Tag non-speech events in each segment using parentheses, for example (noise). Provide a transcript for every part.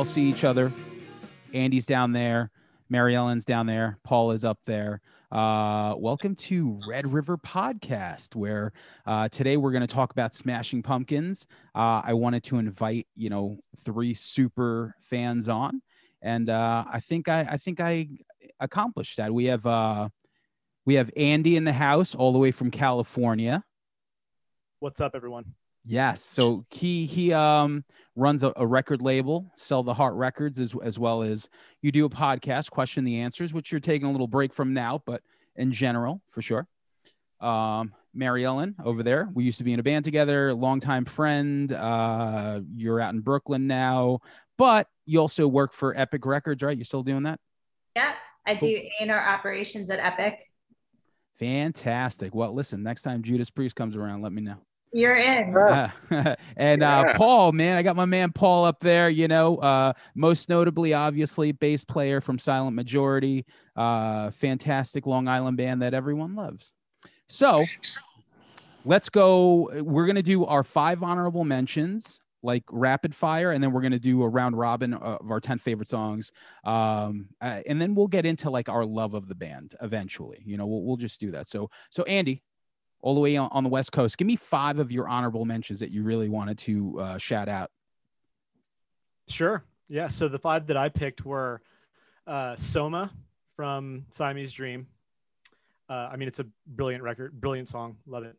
all see each other. Andy's down there. Mary Ellen's down there. Paul is up there. Uh, welcome to Red River Podcast, where uh, today we're going to talk about Smashing Pumpkins. Uh, I wanted to invite you know three super fans on, and uh, I think I I think I accomplished that. We have uh, we have Andy in the house, all the way from California. What's up, everyone? Yes. So he he um runs a, a, record label, Sell the Heart Records, as as well as you do a podcast, Question the Answers, which you're taking a little break from now, but in general, for sure. Um, Mary Ellen over there. We used to be in a band together, longtime friend. Uh, you're out in Brooklyn now, but you also work for Epic Records, right? You still doing that? Yeah, I cool. do A&R operations at Epic. Fantastic. Well, listen, next time Judas Priest comes around, let me know. You're in. Uh, (laughs) and uh. Paul, man, I got my man Paul up there. You know, uh, most notably, obviously, bass player from Silent Majority, uh, fantastic Long Island band that everyone loves. So let's go. We're gonna do our five honorable mentions, like rapid fire, and then we're gonna do a round robin of our ten favorite songs, um, uh, and then we'll get into like our love of the band eventually. You know, we'll, we'll just do that. So, so Andy, all the way on, on, the West Coast. Give me five of your honorable mentions that you really wanted to uh, shout out. Sure. Yeah. So the five that I picked were uh, Soma from Siamese Dream. Uh, I mean, it's a brilliant record, brilliant song. Love it.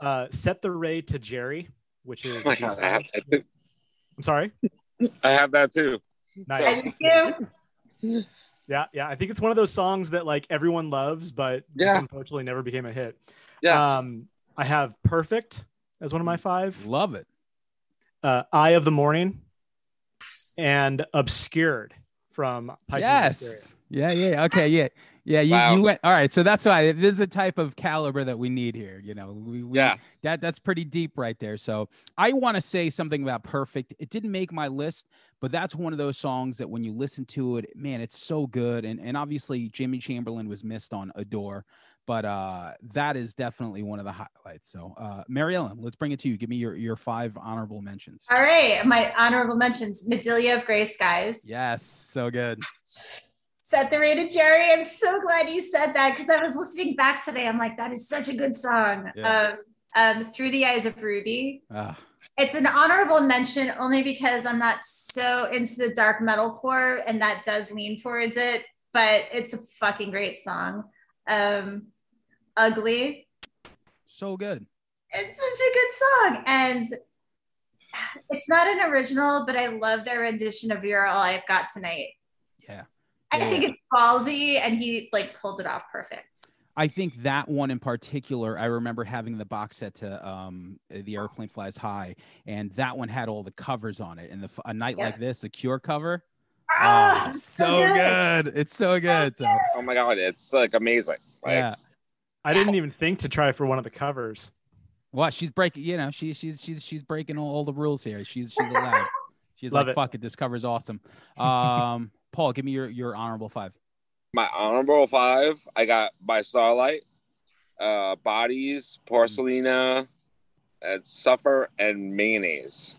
Uh, Set the Ray to Jerry, which is. Oh God, I have that too. I'm sorry. I have that too. Nice. Yeah, yeah. I think it's one of those songs that like everyone loves, but yeah. unfortunately never became a hit. Yeah. Um, I have Perfect as one of my five. Love it. Uh, Eye of the Morning and Obscured from Pisces Yes. Yeah, yeah. Okay, yeah. Yeah, you, wow. you went all right. So that's why this is a type of caliber that we need here. You know, we, we yes. that that's pretty deep right there. So I want to say something about Perfect. It didn't make my list, but that's one of those songs that when you listen to it, man, it's so good. And and obviously Jimmy Chamberlin was missed on Adore but uh, that is definitely one of the highlights. So, uh, Mary Ellen, let's bring it to you. Give me your, your five honorable mentions. All right. My honorable mentions Medellia of Gray Skies. Yes. So good. Set the to Jerry. I'm so glad you said that because I was listening back today. I'm like, that is such a good song. Yeah. Um, um, Through the Eyes of Ruby. Ah. It's an honorable mention only because I'm not so into the dark metal core and that does lean towards it, but it's a fucking great song. Um, ugly. So good. It's such a good song. And it's not an original, but I love their rendition of You're All I've Got Tonight. Yeah. I yeah. think it's ballsy and he like pulled it off perfect. I think that one in particular, I remember having the box set to um, The Aeroplane Flies High, and that one had all the covers on it. And the, a night yeah. like this, the Cure cover, ah, oh, so, so good. good. It's so, so good. good. Oh my God, it's like amazing. Like, yeah. I didn't even think to try for one of the covers. What she's breaking, you know, she, she's she's she's breaking all, all the rules here. She's she's allowed. (laughs) She's Love like, it. fuck it, this cover's awesome. (laughs) Um, Paul, give me your your honorable five. My honorable five, I got by Starlight, uh, Bodies, Porcelina, and Suffer, and Mayonnaise.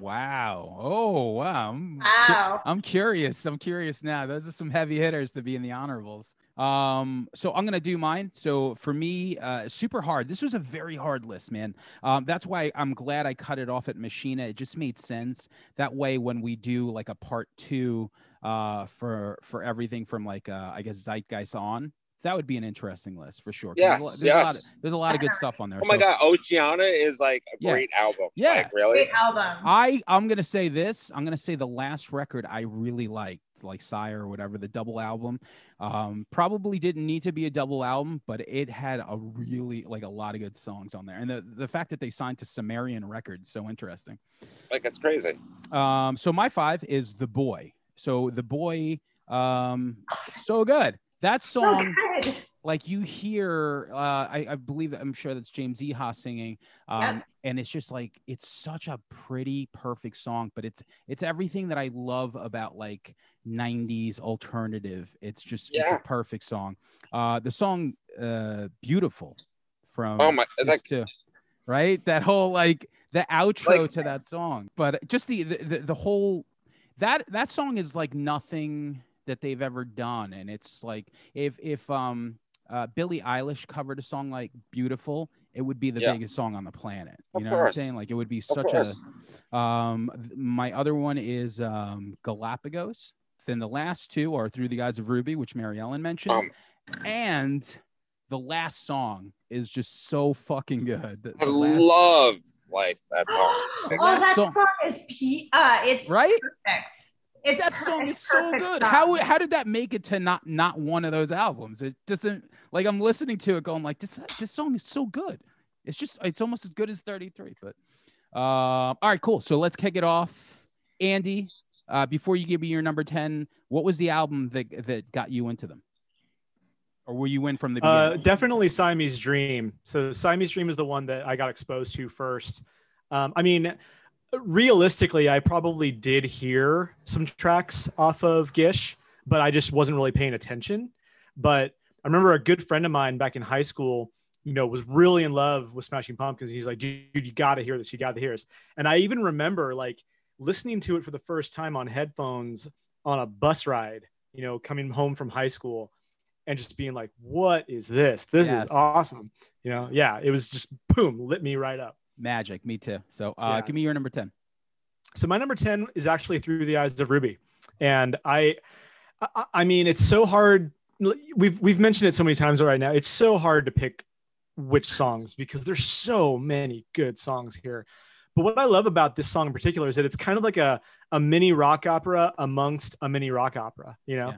Wow. Oh, wow. I'm, wow. I'm curious. I'm curious now. Those are some heavy hitters to be in the honorables. Um, so I'm gonna do mine. So for me, uh, super hard. This was a very hard list, man. Um, that's why I'm glad I cut it off at Machina. It just made sense. That way, when we do like a part two, uh, for for everything from like uh, I guess Zeitgeist on, that would be an interesting list for sure. Yes, there's, a, there's yes. A lot of, there's a lot of good stuff on there. Oh my so. god, Oceania is like a yeah. great album. Yeah, like, really. Great album. I I'm gonna say this. I'm gonna say the last record I really liked, like Cyr or whatever, the double album. Um, probably didn't need to be a double album, but it had a really like a lot of good songs on there. And the the fact that they signed to Sumerian Records, so interesting. Like it's crazy. Um, so my five is the boy. So the boy, um, so good. That song, so like you hear, uh, I, I believe I'm sure that's James Iha singing, um, yep. and it's just like it's such a pretty, perfect song. But it's it's everything that I love about like '90s alternative. It's just yeah. it's a perfect song. Uh, the song uh, "Beautiful" from oh my, like, too, right? That whole like the outro like, to that song, but just the the, the whole that that song is like nothing that they've ever done, and it's like if if um uh, Billie Eilish covered a song like "Beautiful," it would be the yeah. biggest song on the planet. You of know course. what I'm saying? Like it would be such a. Um, my other one is um, Galapagos. Then the last two are "Through the Eyes of Ruby," which Mary Ellen mentioned, um, and the last song is just so fucking good. The, the I last... love like that song. (gasps) oh, that song, song is p- uh, it's right. Perfect. It's that song is so good. Song. How how did that make it to not not one of those albums? It doesn't like I'm listening to it going like this this song is so good. It's just it's almost as good as 33. But uh, all right, cool. So let's kick it off. Andy, uh, before you give me your number 10, what was the album that that got you into them? Or were you in from the uh, beginning? Uh, definitely Siamese Dream. So Siamese Dream is the one that I got exposed to first. Um, I mean, realistically, I probably did hear some tracks off of Gish, but I just wasn't really paying attention. But I remember a good friend of mine back in high school, you know, was really in love with Smashing Pumpkins. He's like, dude, you got to hear this. You got to hear this. And I even remember like listening to it for the first time on headphones on a bus ride, you know, coming home from high school and just being like, what is this? This yes. is awesome. You know, yeah, it was just boom, lit me right up. Magic, me too. So uh, yeah. give me your number 10. So my number 10 is actually Through the Eyes of Ruby. And I, I, I mean, it's so hard. We've, we've mentioned it so many times right now. It's so hard to pick which songs because there's so many good songs here. But what I love about this song in particular is that it's kind of like a, a mini rock opera amongst a mini rock opera, you know? Yeah.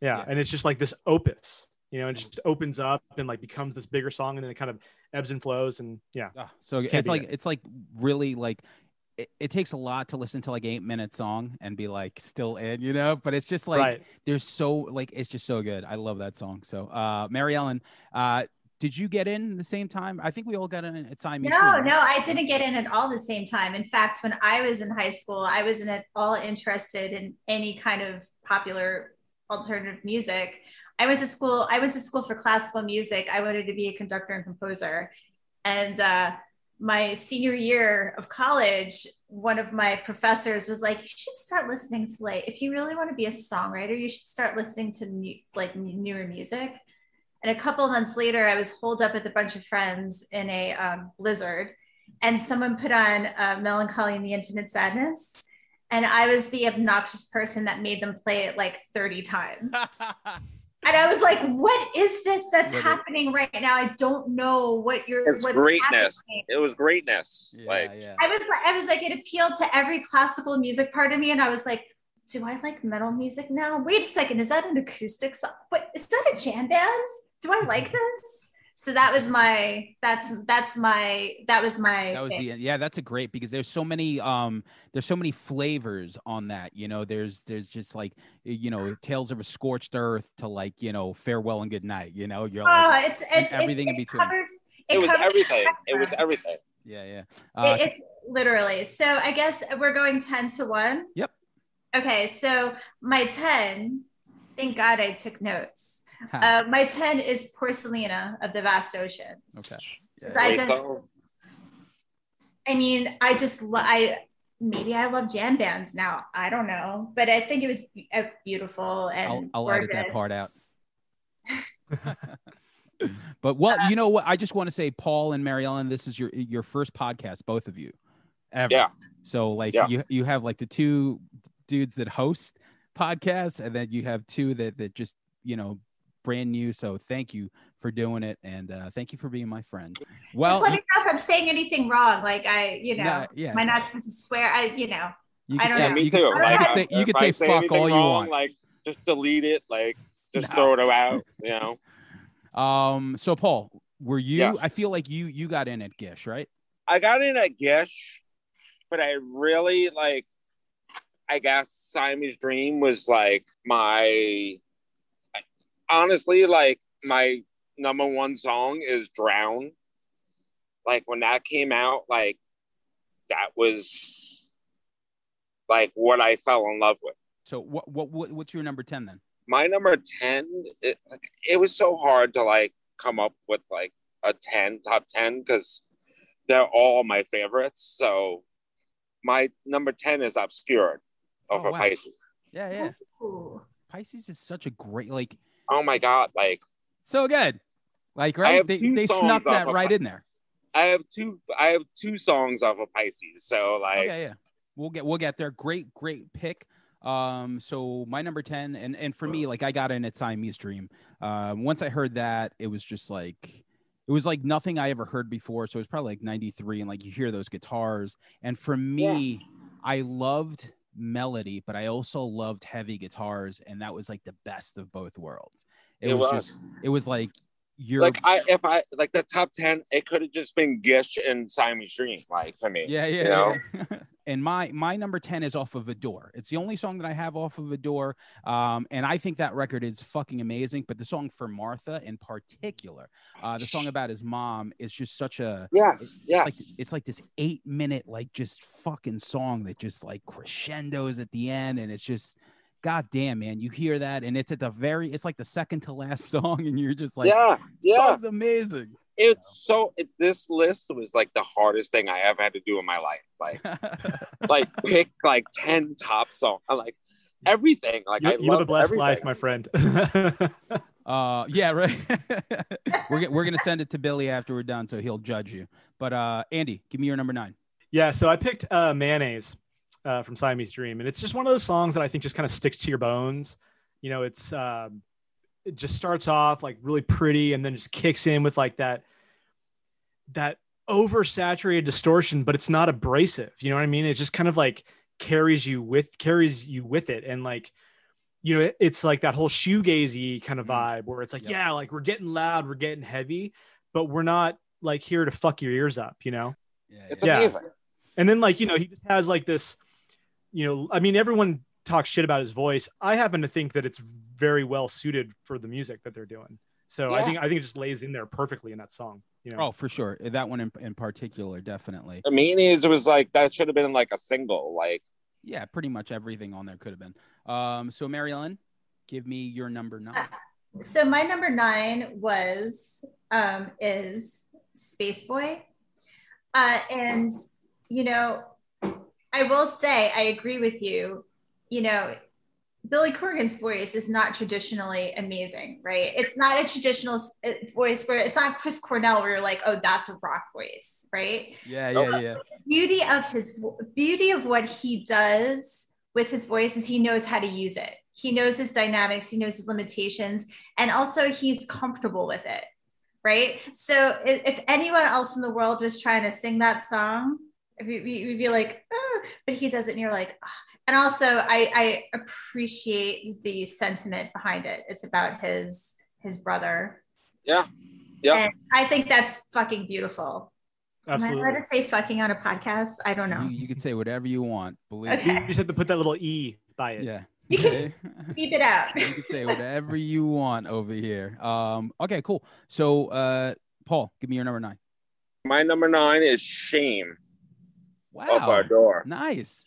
yeah. yeah. And it's just like this opus, you know, it just opens up and like becomes this bigger song and then it kind of ebbs and flows and yeah. So it's like it. it's like really like it, it, takes a lot to listen to like eight minute song and be like still in, you know. But it's just like right. there's so like it's just so good. I love that song. So uh Mary Ellen, uh did you get in the same time? I think we all got in at time. No, right? no, I didn't get in at all the same time. In fact, when I was in high school, I wasn't at all interested in any kind of popular alternative music. I went to school. I went to school for classical music. I wanted to be a conductor and composer. And uh, my senior year of college, one of my professors was like, "You should start listening to like, if you really want to be a songwriter, you should start listening to new, like newer music." And a couple months later, I was holed up with a bunch of friends in a um, blizzard, and someone put on uh, "Mellon Collie and the Infinite Sadness." And I was the obnoxious person that made them play it like 30 times. (laughs) and I was like, "What is this that's mm-hmm. happening right now? I don't know what you're." It's greatness. Happening. It was greatness. Yeah, like yeah. I was like, I was like, it appealed to every classical music part of me, and I was like, "Do I like metal music now? Wait a second, is that an acoustic song? What is that a jam band? Do I like mm-hmm. this?" So that was my that's that's my that was my that was the yeah that's a great because there's so many um there's so many flavors on that you know there's there's just like you know tales of a scorched earth to like you know farewell and good night you know you're like oh, it's it's everything it, in between. covers, it, it was everything it was everything. Yeah yeah. Uh, it, it's literally so i guess we're going 10 to 1 yep. Okay so my 10 thank god i took notes uh, my 10 is Porcelina of the Vast Oceans. Okay. Yeah. I just, I mean, I just, I, maybe I love jam bands now. I don't know, but I think it was uh, beautiful and I'll, I'll edit that part out. (laughs) but well, you know what? I just want to say, Paul and Mary Ellen, this is your your first podcast, both of you, ever. Yeah. So like yeah. you you have like the two dudes that host podcasts, and then you have two that that just you know brand new. So thank you for doing it, and uh, thank you for being my friend. Well, just let me know if I'm saying anything wrong. Like I, you know, nah, yeah, am I not supposed to swear? I, you know, I don't say, know. Me too. You, like, could say, you could say, say fuck all you wrong, want. Like just delete it. Like just no. throw it out. You know. Um. So Paul, were you? Yeah. I feel like you you got in at Gish, right? I got in at Gish, but I really like. I guess Siamese Dream was like my honestly, like my number one song is Drown. Like when that came out, like that was like what I fell in love with. So what what, what what's your number 10 then? My number 10 it, it was so hard to like come up with like a 10 top 10 cuz they're all my favorites. So my number 10 is Obscured off Oh, of wow. Pisces. Yeah, yeah. Ooh. Pisces is such a great like Oh my god! Like so good. Like right, they, they snuck that right in there. I have two. I have two songs off of Pisces. So like, okay, yeah. We'll get we'll get there. Great, great pick. Um, so my number 10, and and for me, like I got in at Siamese Dream. Um, once I heard that, it was just like it was like nothing I ever heard before. So it was probably like 93, and like you hear those guitars. And for me, I loved melody, but I also loved heavy guitars, and that was like the best of both worlds. It, It was, was. just it was like you're like I if I like the top ten, it could have just been Gish and Siamese Dream. Like for me, Yeah, yeah. you know? yeah. (laughs) and my my number 10 is off of Adore It's the only song that I have off of Adore. Um, and I think that record is fucking amazing. But the song for Martha in particular, uh, the song about his mom is just such a Yes, it's yes. like it's like this eight minute like just fucking song that just like crescendos at the end and it's just god damn man you hear that and it's at the very it's like the second to last (laughs) song and you're just like yeah, yeah. song's amazing It's so. It, this list was like the hardest thing I ever had to do in my life. Like, (laughs) like pick like ten top songs. I'm like everything. Like You, I you live a love blessed everything. life, my friend. (laughs) Uh, yeah, right. we're we're gonna send it to Billy after we're done, so he'll judge you. But uh, Andy, give me your number nine. yeah, so I picked uh, Mayonnaise uh, from Siamese Dream, and it's just one of those songs that I think just kind of sticks to your bones. You know, it's um, it just starts off like really pretty, and then just kicks in with like that that oversaturated distortion, but it's not abrasive. You know what I mean? It just kind of like carries you with carries you with it, and like you know, it- it's like that whole shoegazy kind of Mhm. vibe where it's like, Yep. yeah, like we're getting loud, we're getting heavy, but we're not like here to fuck your ears up, you know? Yeah, It's Yeah. amazing. And then like, you know, he just has like this, you know, I mean, everyone talks shit about his voice. I happen to think that it's very well suited for the music that they're doing. So I think I think it just lays in there perfectly in that song. You know, Oh, for sure. That one in, in particular, definitely. The it was like that should have been like a single. Like Yeah, pretty much everything on there could have been. Um, so Mary Ellen, give me your number nine. So my number nine was um, is Space Boy, uh, and you know, I will say I agree with you. You know, Billy Corgan's voice is not traditionally amazing, right? It's not a traditional uh, voice where it's not Chris Cornell where you're like, oh, that's a rock voice, right? Yeah, yeah, yeah. beauty of his beauty of what he does with his voice is he knows how to use it he knows his dynamics he knows his limitations and also he's comfortable with it right so if anyone else in the world was trying to sing that song we, we, would be like "Ah," but he does it and you're like "Ah." and also I, I appreciate the sentiment behind it it's about his his brother yeah, yeah. and i think that's fucking beautiful Am I absolutely. allowed to say fucking on a podcast? I don't know. You, you can say whatever you want. Believe Okay. You just have to put that little e by it. Yeah. You can- Okay. (laughs) Beep it out. you can say whatever you want over here. Um, okay, cool. So uh Paul, give me your number nine. My number nine is Shame off Wow. Adore. Nice.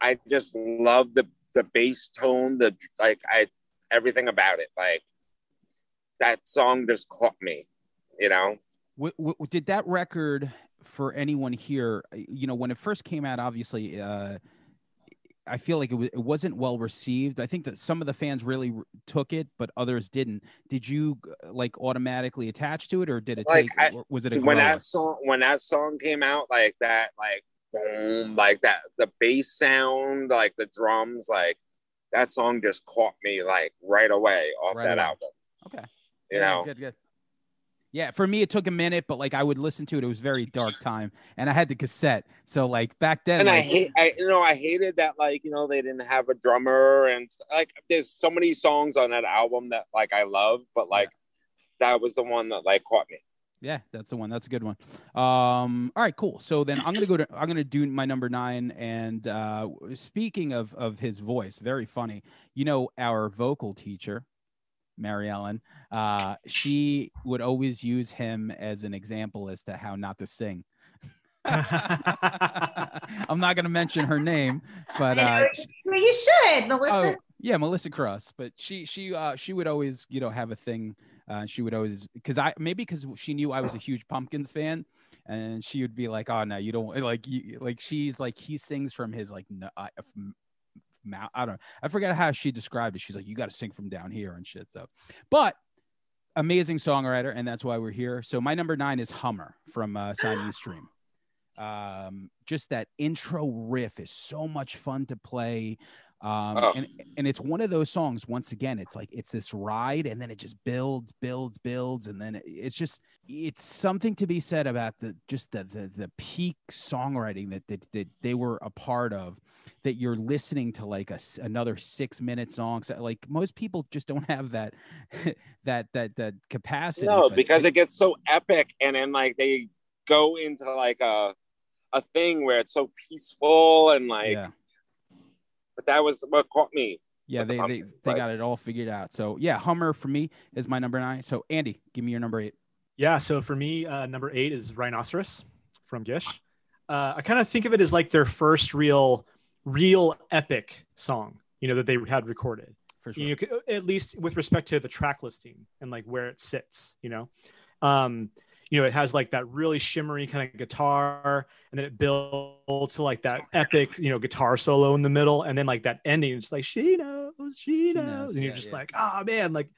I just love the the bass tone, the like I everything about it. Like that song just caught me, you know. W- w- did that record for anyone here uh, you know when it first came out obviously uh i feel like it, was, it wasn't well received. I think that some of the fans really r- took it but others didn't. Did you like automatically attach to it or did it Like, take I- or was it a when that song when that song came out, like that, like boom, like that, the bass sound, like the drums, like that song just caught me like right away off Right that away. album. okay. You Yeah, know, good good yeah for me it took a minute but like i would listen to it it was very dark time and i had the cassette so like back then and I hate, I you know, I hated that like you know they didn't have a drummer and like there's so many songs on that album that like I love, but like that was the one that like caught me. Yeah, that's the one. That's a good one. Um, all right, cool. So then I'm gonna go to I'm gonna do my number nine. And uh, speaking of of his voice, very funny. You know, our vocal teacher, Mary Ellen, uh, she would always use him as an example as to how not to sing. (laughs) I'm not gonna mention her name, but uh, well, you should, Melissa. Oh, yeah, Melissa Cross. But she she uh she would always, you know, have a thing. Uh she would always because I maybe because she knew I was a huge pumpkins fan. And she would be like, "Oh no, you don't like you like." She's like, he sings from his like no, uh, mouth. I don't know. I forget how she described it. She's like, you got to sing from down here and shit. So, but amazing songwriter, and that's why we're here. So my number nine is Hummer from uh, Siamese (gasps) Dream. Um, just that intro riff is so much fun to play. Um, oh. and, and it's one of those songs, once again, it's like it's this ride and then it just builds, builds, builds. And then it's just, it's something to be said about the just the the, the peak songwriting that, that, that they were a part of that you're listening to like a, another six minute song. So like most people just don't have that, (laughs) that, that, that capacity. No, because it gets so epic and then like they go into like a, a thing where it's so peaceful and like, yeah but that was what caught me. Yeah, they, the they, they got it all figured out. So yeah, Hummer for me is my number nine. So Andy, give me your number eight. Yeah, so for me, uh, number eight is Rhinoceros from Gish. Uh, I kind of think of it as like their first real, real epic song, you know, that they had recorded. For sure. You know, at least with respect to the track listing and like where it sits, you know. Um, you know, it has like that really shimmery kind of guitar, and then it builds to like that epic, you know, guitar solo in the middle, and then like that ending, it's like she knows, she, knows, knows. and you're yeah, just yeah. like, oh man, like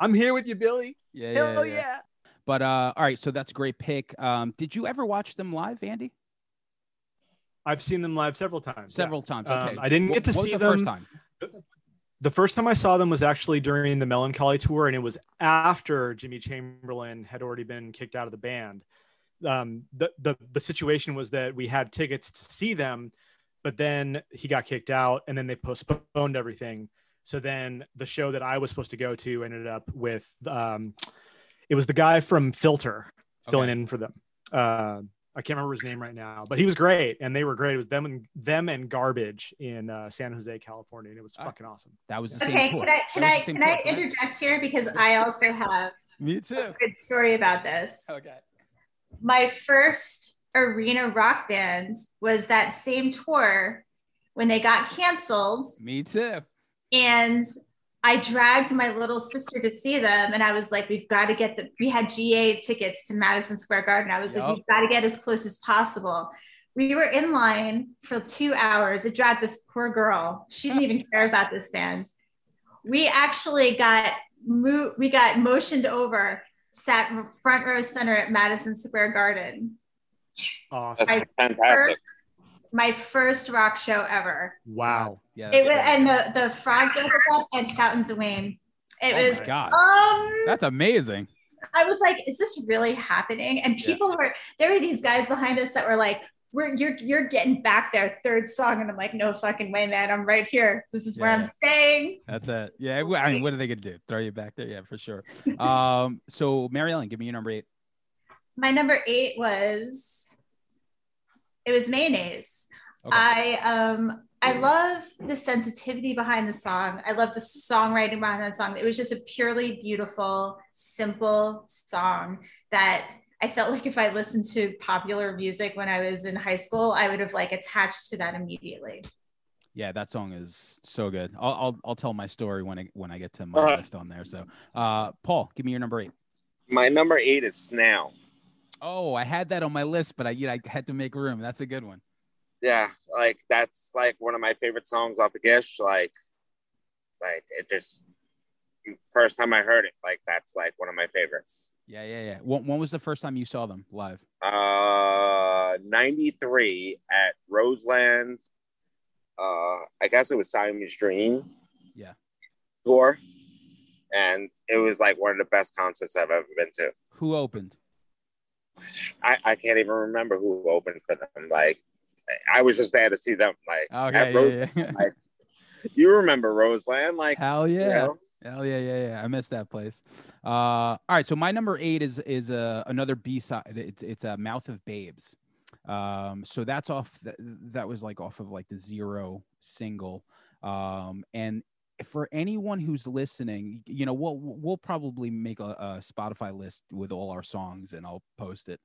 I'm here with you, Billy. Yeah, hell yeah. yeah. But uh, all right, so that's a great pick. Um, did you ever watch them live, Andy? I've seen them live several times. Several yeah. times. Okay. Um, I didn't get to what see the them. First time the first time I saw them was actually during the Mellon Collie tour, and it was after Jimmy Chamberlin had already been kicked out of the band. Um, the, the the situation was that we had tickets to see them, but then he got kicked out, and then they postponed everything. So then the show that I was supposed to go to ended up with um, it was the guy from Filter okay. filling in for them. Uh, I can't remember his name right now, but he was great, and they were great. It was them and them and Garbage in uh, San Jose, California, and it was uh, fucking awesome. That was the okay, same tour. Can I can I, can I interject here because I also have me too a good story about this. Okay, my first arena rock band was that same tour when they got canceled. Me too. And I dragged my little sister to see them, and I was like, "We've got to get the." We had GA tickets to Madison Square Garden. I was yep. like, "We've got to get as close as possible." We were in line for two hours. It dragged this poor girl. She didn't even care about this band. We actually got mo- we got motioned over, sat front row center at Madison Square Garden. Awesome. That's fantastic my first rock show ever. Wow. Yeah. It was, and the the frogs and Fountains of Wayne. It oh was God. Um, That's amazing. I was like, is this really happening? And people yeah. were there were these guys behind us that were like, we're you're you're getting back there, third song. And I'm like, no fucking way, man. I'm right here. This is yeah. where I'm staying. That's it. Yeah. I mean, what are they gonna do? Throw you back there? Yeah, for sure. (laughs) um, so Mary Ellen, give me your number eight. My number eight was it was mayonnaise. Okay. I um I love the sensitivity behind the song. I love the songwriting behind the song. It was just a purely beautiful, simple song that I felt like if I listened to popular music when I was in high school, I would have like attached to that immediately. Yeah, that song is so good. I'll I'll, I'll tell my story when I when I get to my uh, list on there. So, uh, Paul, give me your number eight. My number eight is Snail. Oh, I had that on my list, but I you know, I had to make room. That's a good one. Yeah, like that's like one of my favorite songs off of Gish. Like, like it just first time I heard it, like that's like one of my favorites. Yeah, yeah, yeah. When, when was the first time you saw them live? Uh, ninety three at Roseland. Uh, I guess it was Siamese Dream. Yeah. Tour, and it was like one of the best concerts I've ever been to. Who opened? I, I can't even remember who opened for them. Like, I was just there to see them. Like, okay, Rose, yeah, yeah. (laughs) like, you remember Roseland? Like, hell yeah. You know? Hell yeah, yeah, yeah! I missed that place. Uh, all right, so my number eight is is uh, another B side. It's it's a Mouth of Babes. Um, so that's off. That, that was like off of like the Zero single. Um, and for anyone who's listening, you know, we'll we'll probably make a, a, Spotify list with all our songs, and I'll post it.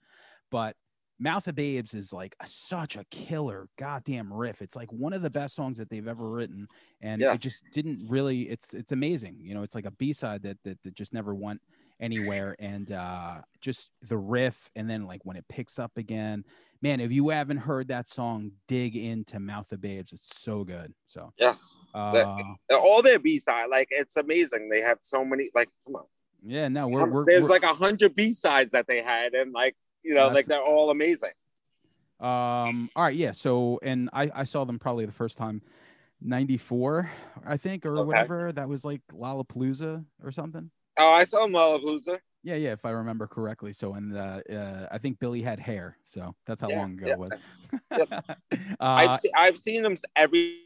But Mouth of Babes is like a, such a killer goddamn riff. It's like one of the best songs that they've ever written, and it just didn't really. It's it's amazing. You know, it's like a B side that, that that just never went anywhere, and uh, just the riff, and then like when it picks up again, man, if you haven't heard that song, dig into Mouth of Babes. It's so good. So yes, uh, all their B side, like it's amazing. They have so many. Like, come on. Yeah, no, we're, we're there's we're, like a hundred B sides that they had, and like you know, like they're all amazing. Um. All right. Yeah. So, and I I saw them probably the first time. 94 i think or okay. whatever that was like lollapalooza or something oh i saw lollapalooza yeah, yeah, if I remember correctly. So, and uh, uh, I think Billy had hair, so that's how yeah, long ago yeah. it was. yep. (laughs) uh, I've, se- I've seen them every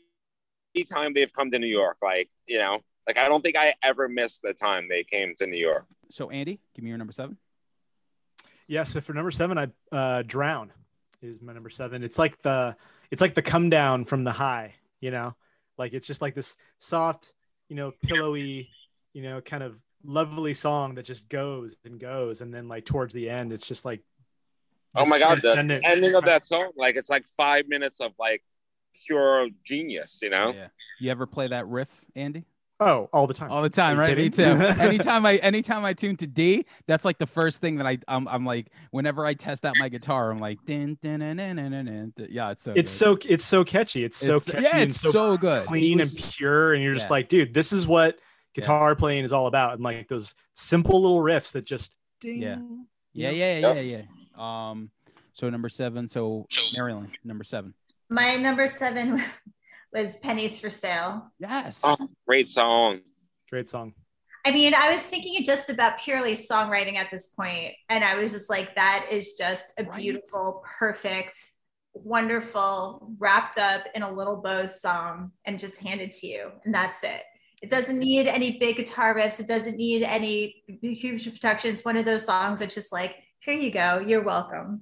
time they've come to New York. Like, you know, like I don't think I ever missed the time they came to New York. So, Andy, give me your number seven. Yeah, so for number seven, I uh, drown is my number seven. It's like the it's like the come down from the high, you know, like it's just like this soft, you know, pillowy, you know, kind of lovely song that just goes and goes and then like towards the end it's just like oh my god the ending of that song like it's like five minutes of like pure genius you know yeah you ever play that riff andy Oh, all the time. All the time, right? Me too. (laughs) anytime I anytime I tune to D, that's like the first thing that I I'm, I'm like whenever I test out my guitar, I'm like din, din, din, din, din, din, din. yeah, it's so it's good. so it's so catchy. It's so it's, yeah, it's so, so, good, clean was, and pure, and you're just yeah. like, dude, this is what guitar yeah. playing is all about and like those simple little riffs that just ding, yeah yeah yeah yeah yeah yeah um so number seven so Mary Ellen, number seven my number seven (laughs) was pennies for sale yes oh, great song great song I mean, I was thinking just about purely songwriting at this point, and I was just like, that is just a right. beautiful, perfect, wonderful, wrapped up in a little bow song and just handed to you. And that's it. It doesn't need any big guitar riffs. It doesn't need any huge production. It's one of those songs that's just like, here you go. You're welcome.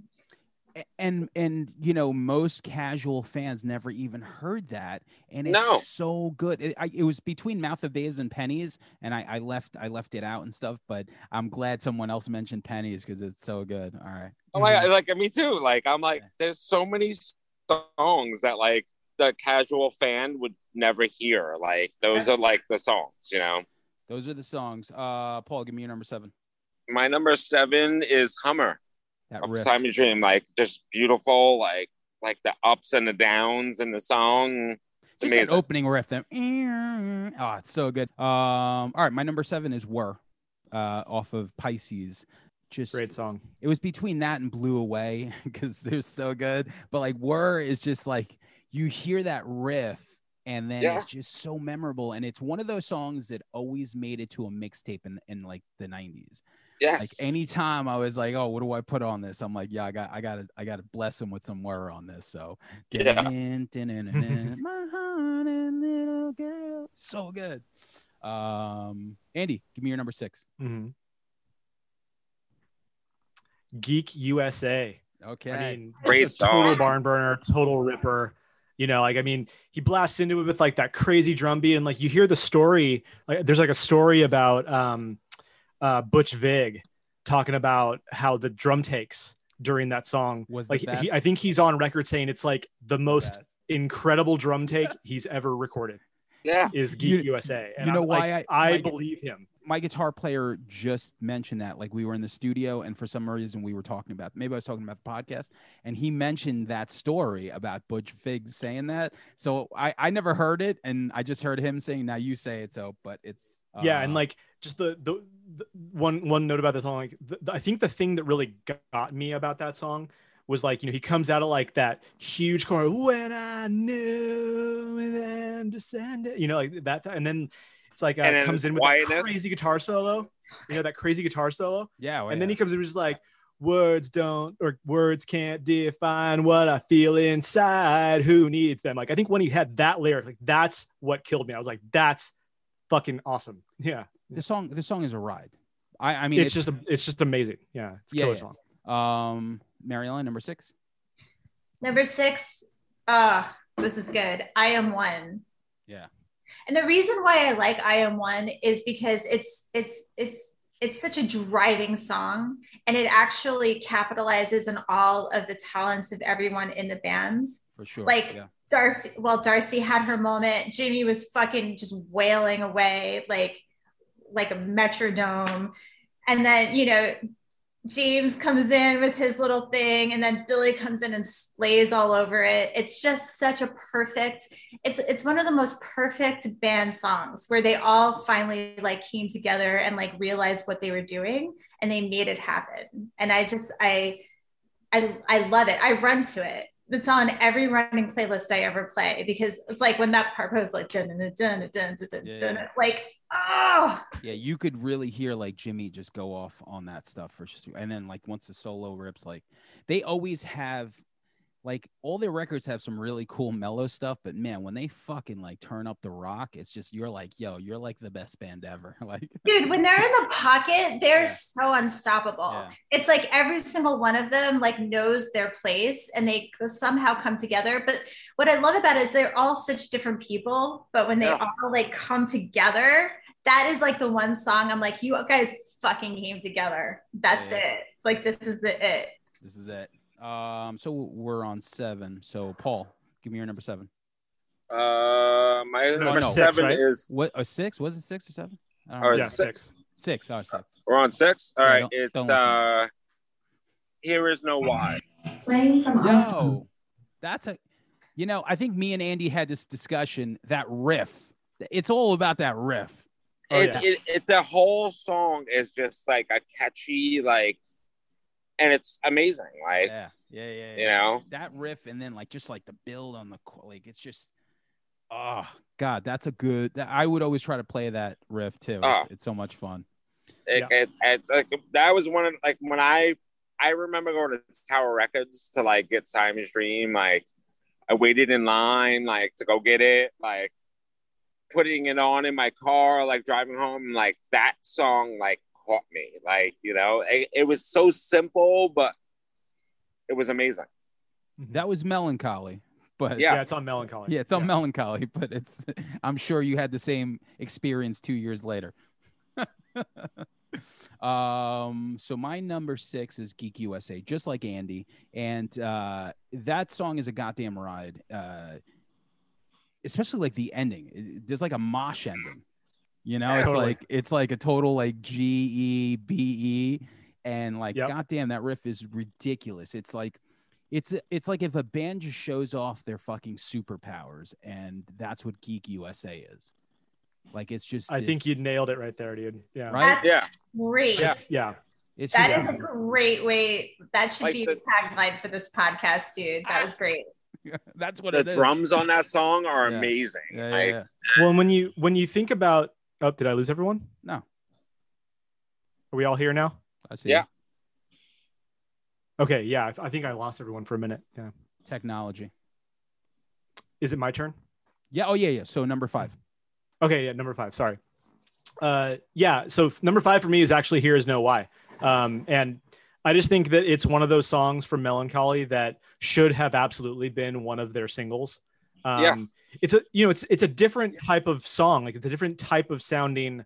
And and you know most casual fans never even heard that, and it's no. so good. It, I, it, was between Mouth of Babes and Pennies, and I, I left I left it out and stuff. But I'm glad someone else mentioned Pennies because it's so good. All right. Oh my god, mm-hmm. like me too. Like I'm like, there's so many songs that like the casual fan would never hear. Like those are like the songs, you know. Those are the songs. Uh, Paul, give me your number seven. My number seven is Hummer. That of Siamese Dream, like just beautiful, like like the ups and the downs in the song. It's just amazing. opening riff. Then, oh, it's so good. Um, all right, my number seven is "Whir," uh, off of Pisces. Just great song. It was between that and "Blew Away" (laughs) because they're so good. But like "Whir" is just like you hear that riff and then yeah. it's just so memorable and it's one of those songs that always made it to a mixtape in, in like the 90s yes. like anytime i was like oh what do i put on this? I'm like yeah i got i gotta i gotta bless him with some word on this so. Yeah. (laughs) my heart and little girl. So good. Um andy give me your number 6 mm-hmm. geek usa okay i mean great song total barn burner total ripper you know like i mean he blasts into it with like that crazy drum beat and like you hear the story like there's like a story about um uh butch vig talking about how the drum takes during that song. Was like he, i think he's on record saying it's like the most the incredible drum take he's ever recorded yeah. is geek you, usa and you know I'm, why like, i i believe him my guitar player just mentioned that like we were in the studio and for some reason we were talking about maybe I was talking about the podcast and he mentioned that story about Butch Vig saying that. So I I never heard it and I just heard him saying now you say it so but it's uh, yeah and like just the, the, the one one note about the song like the, I think the thing that really got me about that song was like you know he comes out of like that huge chorus when I knew and then descended you know like that and then it's like uh, comes in with a crazy guitar solo. You know that crazy guitar solo. Yeah, well, and yeah. then he comes in just like words don't or words can't define what I feel inside. Who needs them? Like I think when he had that lyric, like that's what killed me. I was like, that's fucking awesome. Yeah. The song, the song is a ride. I, I mean, it's, it's just, a, it's just amazing. Yeah, it's yeah, killer yeah. song. Um, Mary Ellen, number six. Number six. Ah, uh, this is good. I am one. Yeah. And the reason why I like I Am One is because it's it's it's it's such a driving song and it actually capitalizes on all of the talents of everyone in the bands. For sure. Like yeah. Darcy, well, Darcy had her moment. Jamie was fucking just wailing away like like a metronome. And then, you know, James comes in with his little thing, and then Billy comes in and slays all over it. It's just such a perfect. It's it's one of the most perfect band songs where they all finally like came together and like realized what they were doing and they made it happen. And I just I I I love it. I run to it. It's on every running playlist I ever play because it's like when that part goes like dun dun dun dun dun dun, dun, dun like oh yeah you could really hear like jimmy just go off on that stuff for and then like once the solo rips like they always have like all their records have some really cool mellow stuff, but man, when they fucking like turn up the rock, it's just you're like, yo, you're like the best band ever. (laughs) like, dude, when they're in the pocket, they're yeah. so unstoppable. Yeah. It's like every single one of them like knows their place and they somehow come together. But what I love about it is they're all such different people, but when they yeah. all like come together, that is like the one song I'm like, you guys fucking came together. That's it. Like this is the it. This is it. Um, so we're on seven. So Paul, give me your number seven. Uh, my no, number no, seven six, right? is what? A six? Was it six or seven? Or yeah, six. Six. Oh, six. We're on six. All yeah, right. Don't, it's don't uh, here is no why. Playing from Yo, that's a. You know, I think me and Andy had this discussion. That riff. It's all about that riff. Oh, it, yeah. it, it, the whole song is just like a catchy, like and it's amazing. Like, yeah, yeah, yeah, you know that riff, and then like just like the build on the like, it's just, oh god, that's a good. That, I would always try to play that riff too. Oh. It's, it's so much fun. It, yeah. it, it's like that was one of like when I I remember going to Tower Records to like get Siamese Dream. Like I waited in line like to go get it. Like putting it on in my car, like driving home. Like that song, like caught me. Like, you know, it, it was so simple, but it was amazing. Mm-hmm. That was Mellon Collie, But yes. yeah, it's on Mellon Collie. Yeah, it's on yeah. Mellon Collie, (laughs) but it's I'm sure you had the same experience two years later. (laughs) um, so my number six is Geek USA, just like Andy, and uh, that song is a goddamn ride. Uh, especially like the ending. There's like a mosh ending you know, it's totally. like it's like a total like G E B E, and like yep. goddamn, that riff is ridiculous. It's like it's it's like if a band just shows off their fucking superpowers, and that's what Geek USA is. Like it's just. I this, think you nailed it right there, dude. Yeah. Right. That's yeah. Great. Yeah. yeah. It's that just, is a great way. That should like be the, the tagline for this podcast, dude. That was great. (laughs) That's what the drums on that song are yeah. amazing. Yeah, yeah, yeah. Well, when you when you think about Oh, did I lose everyone? No. Are we all here now? I see. Yeah. Okay. Yeah. I think I lost everyone for a minute. Yeah. Technology. Is it my turn? Yeah. Oh, yeah. Yeah. So number five. Okay. Yeah. Number five. Sorry. Uh, yeah. So number five for me is actually Here Is No Why. Um, and I just think that it's one of those songs from Mellon Collie that should have absolutely been one of their singles. Um, yes. It's a you know it's it's a different type of song, like it's a different type of sounding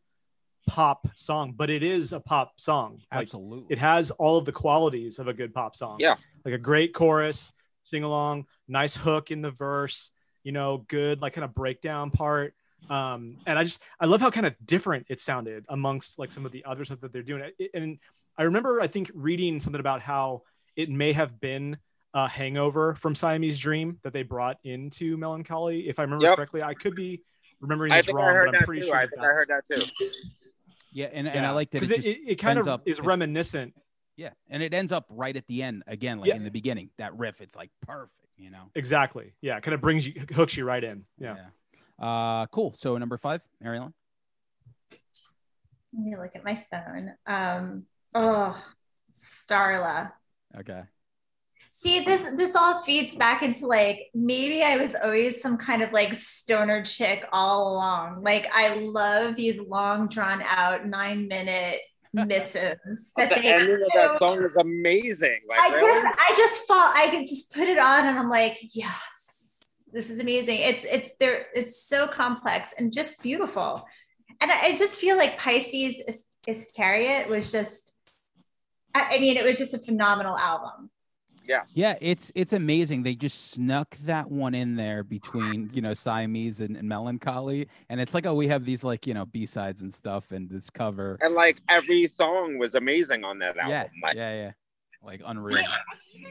pop song, but it is a pop song. Like, Absolutely. It has all of the qualities of a good pop song. Yeah. Like a great chorus, sing along, nice hook in the verse, you know, good like kind of breakdown part. Um, and I just I love how kind of different it sounded amongst like some of the other stuff that they're doing. And I remember I think reading something about how it may have been uh, hangover from Siamese Dream that they brought into Mellon Collie. If I remember yep. correctly, I could be remembering this wrong, but I'm pretty too. sure. I think I heard that too. Yeah, and, yeah. and I like that because it, it, it, kind of up, is reminiscent. Yeah, and it ends up right at the end again, like yeah. in the beginning. That riff, it's like perfect, you know. Exactly. Yeah, kind of brings you, hooks you right in. Yeah. yeah. Uh, cool. So number five, Mary Ellen. Let me look at my phone. Um, oh, Starla. Okay. See, this this all feeds back into like maybe I was always some kind of like stoner chick all along. Like I love these long drawn out nine minute (laughs) missives. That the ending of that song is amazing. Like, I really? just I just fall I could just put it on and I'm like, yes, this is amazing. It's it's there, it's so complex and just beautiful. And I, I just feel like Pisces Is- Iscariot was just I, I mean, it was just a phenomenal album Yes. Yeah, it's it's amazing. They just snuck that one in there between you know Siamese and, and Melancholy, and it's like oh we have these like you know B sides and stuff and this cover. And like every song was amazing on that album. Yeah, like, yeah, yeah, like unreal.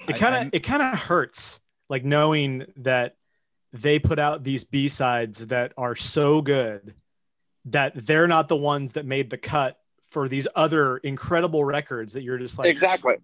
It kind of it kind of hurts like knowing that they put out these B sides that are so good that they're not the ones that made the cut for these other incredible records that you're just like exactly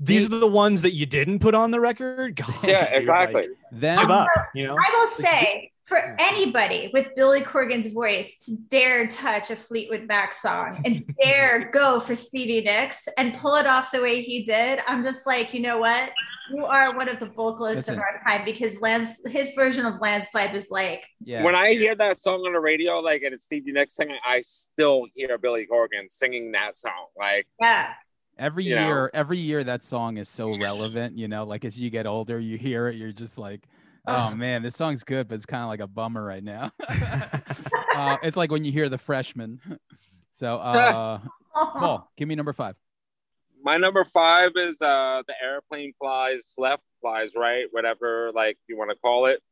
these are the ones that you didn't put on the record. (laughs) God, yeah, dude, exactly. Like, then give up, you know. I will say for anybody with Billy Corgan's voice to dare touch a Fleetwood Mac song and (laughs) dare go for Stevie Nicks and pull it off the way he did, I'm just like, you know what? You are one of the vocalists Listen. of our time because Lance, his version of Landslide was like. Yeah. When I hear that song on the radio, like and it's Stevie Nicks singing, I still hear Billy Corgan singing that song. Like, yeah. Every you year, know? every year that song is so relevant, you know, like as you get older, you hear it, you're just like, oh man, this song's good, but it's kind of like a bummer right now. (laughs) (laughs) uh, it's like when you hear the freshman. (laughs) So, uh, Paul, give me number five. My number five is uh, the airplane flies left, flies right, whatever like you want to call it.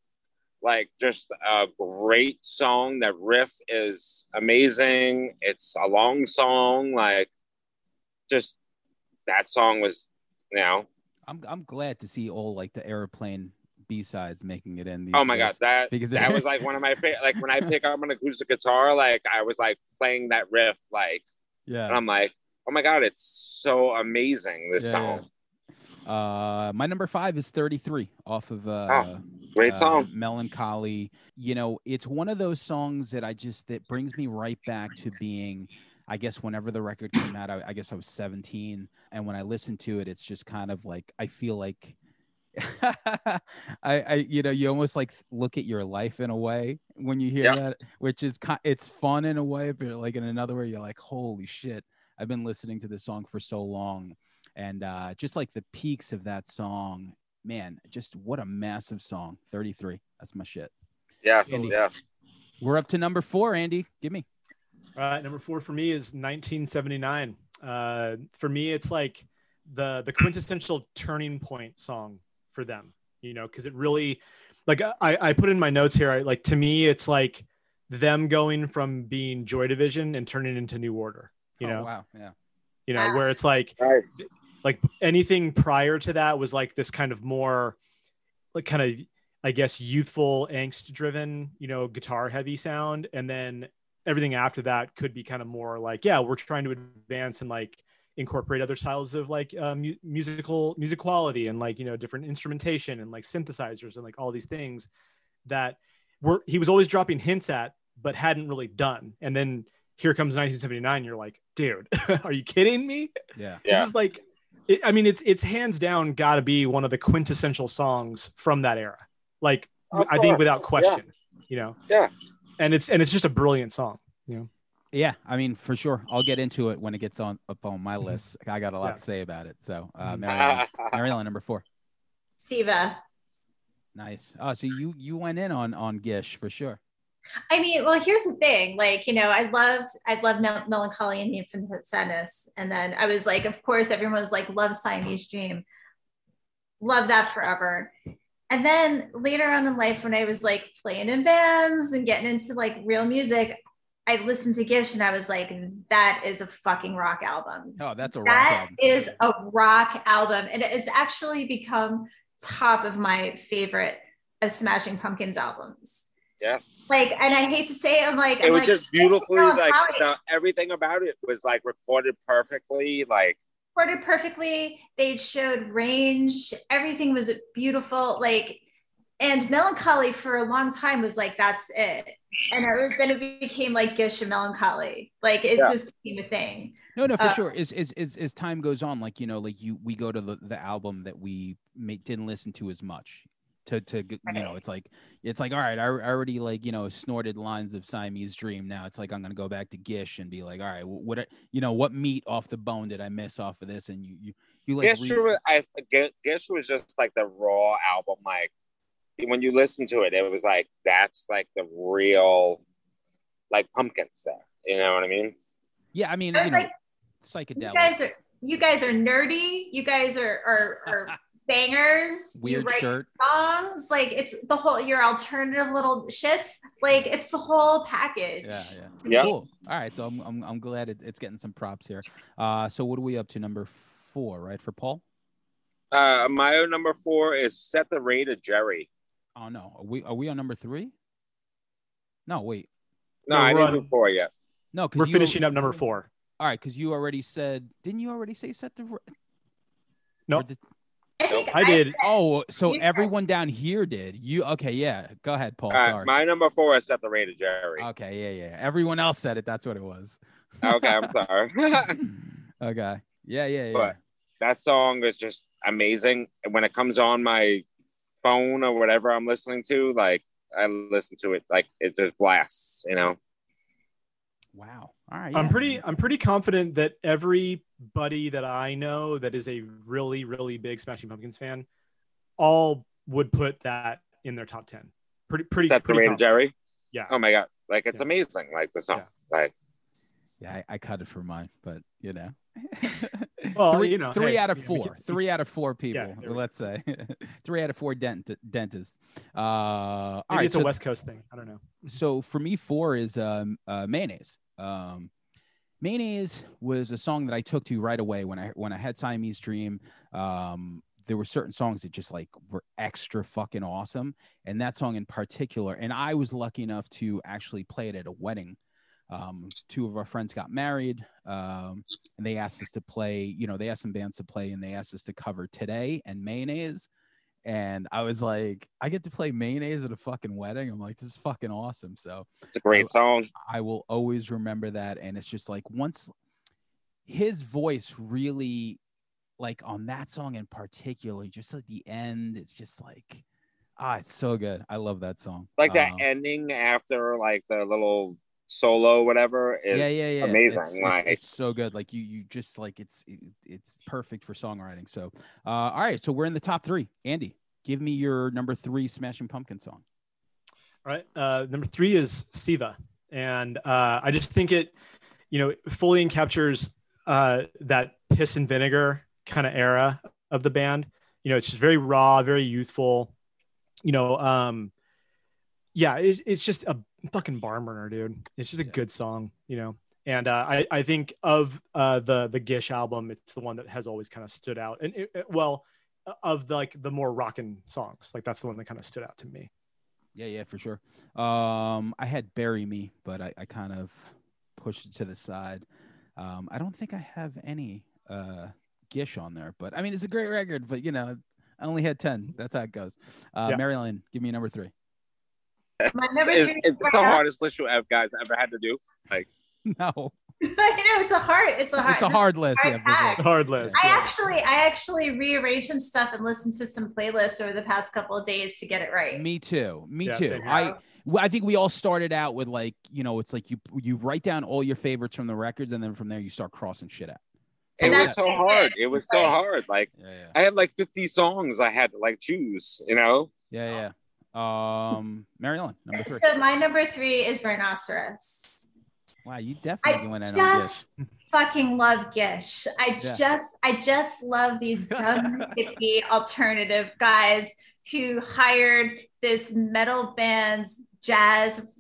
Like just a great song. That riff is amazing. It's a long song. Like just that song was, you know. I'm I'm glad to see all like the airplane B sides making it in. oh my god, that because that (laughs) was like one of my favorite. Like when I pick up an acoustic guitar, like I was like playing that riff, like yeah, and I'm like, oh my god, it's so amazing this yeah, song. Yeah. Uh, my number five is 33 off of uh, oh, great uh, song, Melancholy. You know, it's one of those songs that I just that brings me right back to being I guess whenever the record came out, I, I, guess I was 17. And when I listened to it, it's just kind of like, I feel like (laughs) I, I, you know, you almost like look at your life in a way when you hear that, which is, it's fun in a way, but like in another way, you're like, holy shit, I've been listening to this song for so long. And uh, just like the peaks of that song, man, just what a massive song. 33. That's my shit. Yes. Andy, yes. We're up to number four, Andy. Give me. Uh, number four for me is 1979. Uh, for me, it's like the the quintessential turning point song for them. You know, because it really, like I I put in my notes here. I, like to me, it's like them going from being Joy Division and turning into New Order. You oh, know, wow, yeah. You know, where it's like, nice. like anything prior to that was like this kind of more, like kind of I guess youthful angst driven, you know, guitar heavy sound. And then everything after that could be kind of more like, yeah, we're trying to advance and like incorporate other styles of like uh, mu- musical music quality and like you know different instrumentation and like synthesizers and like all these things that were he was always dropping hints at but hadn't really done and then here comes 1979 you're like dude (laughs) are you kidding me yeah this yeah. is like it, i mean it's it's hands down got to be one of the quintessential songs from that era like of i course. think without question yeah. you know yeah and it's and it's just a brilliant song. You know. Yeah, I mean, for sure. I'll get into it when it gets on up on my mm-hmm. list. I got a lot yeah. to say about it. So, uh, mm-hmm. Number four. Siva. Nice. Oh, so you you went in on on Gish for sure. I mean, well, here's the thing. Like, you know, I loved, I loved Mel- Melancholy and the Infinite Sadness. And then I was like, of course, everyone was like, love Siamese Dream. Love that forever. And then later on in life, when I was like playing in bands and getting into like real music, I listened to Gish and I was like, that is a fucking rock album. Oh, that's a rock that album. is a rock album. And it's actually become top of my favorite of Smashing Pumpkins albums. Yes. Like, and I hate to say it, I'm like, it I'm was like, just beautifully like the, everything about it was like recorded perfectly. Like recorded perfectly. They showed range. Everything was beautiful. Like, and melancholy for a long time was like, that's it. And it was, then it became like Gish and melancholy. Like it yeah. just became a thing. No, no, for uh, sure. As, as as as time goes on, like you know, like you we go to the, the album that we didn't listen to as much to to you know it's like it's like all right I, I, already like you know snorted lines of Siamese Dream. Now it's like I'm gonna go back to Gish and be like all right what you know what meat off the bone did I miss off of this? And you you you like Gish, re- I Gish was just like the raw album like when you listen to it it was like that's like the real like pumpkins there you know what I mean? Yeah I mean you know like, psychedelic. You guys are you guys are nerdy. You guys are are, (laughs) are bangers, Weird you write shirt. songs. Like it's the whole your alternative little shits. Like it's the whole package. Yeah, yeah. Yeah. Cool. All right, so I'm I'm, I'm glad it, it's getting some props here. Uh, so what are we up to? Number four, right, for Paul? Uh, my number four is Set the Ray to Jerry. Oh no, are we are we on number three? No, wait, No, No, I we're didn't on- do four yet. no, because We're finishing up number four. All right, because you already said, didn't you already say set the? No. or did- I think I did. Oh, so You- everyone down here did. You okay? Yeah, go ahead, Paul. All right, Sorry. my number four is Set the Rate Jerry. Okay, yeah, yeah. Everyone else said it. That's what it was. okay, I'm (laughs) sorry. (laughs) okay. Yeah, yeah, yeah. But- that song is just amazing. And when it comes on my phone or whatever I'm listening to, like I listen to it, like it just blasts, you know. Wow. All right. I'm pretty I'm pretty confident that everybody that I know that is a really really big Smashing Pumpkins fan all would put that in their top 10. Pretty pretty Set the pretty Rate. Jerry. Yeah. Oh my god, like it's Yeah. amazing. Like the song, like Yeah, I, I cut it for mine, but you know. Well, three, you know, three hey, out of four. can- three out of four people. we let's say (laughs) three out of four dent dentists. Uh, all Maybe right. it's a West Coast thing. I don't know. so for me, four is um, uh, mayonaise. Um, mayonaise was a song that I took to right away when I when I had Siamese Dream. Um, there were certain songs that just like were extra fucking awesome, and that song in particular. And I was lucky enough to actually play it at a wedding. Um, two of our friends got married, um, and they asked us to play. You know, they asked some bands to play, and they asked us to cover today and mayonaise. And I was like, I get to play mayonaise at a fucking wedding. I'm like, this is fucking awesome. So it's a great song. I will always remember that. And it's just like once his voice really, like on that song in particular, just at the end, it's just like, ah, it's so good. I love that song. Like that Um, ending after like the little solo, whatever, is yeah, yeah, yeah. amazing. It's, it's- like it's so good. Like you, you just like it's it, it's perfect for songwriting. So, uh, all right. So we're in the top three. Andy, give me your number three Smashing Pumpkin song. All right. Uh, number three is Siva. And uh, I just think it, you know, fully captures uh, that piss and vinegar kind of era of the band. You know, it's just very raw, very youthful. You know, um, yeah, it's, it's just a fucking barn burner, dude. It's just a Yeah. good song, you know. And uh, I, I think of uh, the the Gish album, it's the one that has always kind of stood out. And it, it- well, of the, like the more rocking songs, like that's the one that kind of stood out to me. Yeah, yeah, for sure. Um, I had "Bury Me," but I, I kind of pushed it to the side. Um, I don't think I have any uh, Gish on there, but I mean, it's a great record. But you know, I only had ten. That's how it goes. Uh, Yeah. Marilyn, give me number three. My it's, it's the now- hardest list you ever guys ever had to do. Like (laughs) no, (laughs) I know it's a hard. It's a hard. it's a hard list. hard Yeah, sure. Hard list. I yeah. actually, I actually rearranged some stuff and listened to some playlists over the past couple of days to get it right. Me too. Me Yeah, too. I I think we all started out with like you know, it's like you you write down all your favorites from the records, and then from there you start crossing shit out. It was so hard. It was so hard. Like Yeah, yeah, I had like 50 songs I had to like choose, you know? yeah, yeah. Um, Marilyn, number three. So my number three is Rhinoceros. Wow, you definitely I on just (laughs) fucking love Gish. I Yeah. just, I just love these (laughs) dumb hippie alternative guys who hired this metal band's jazz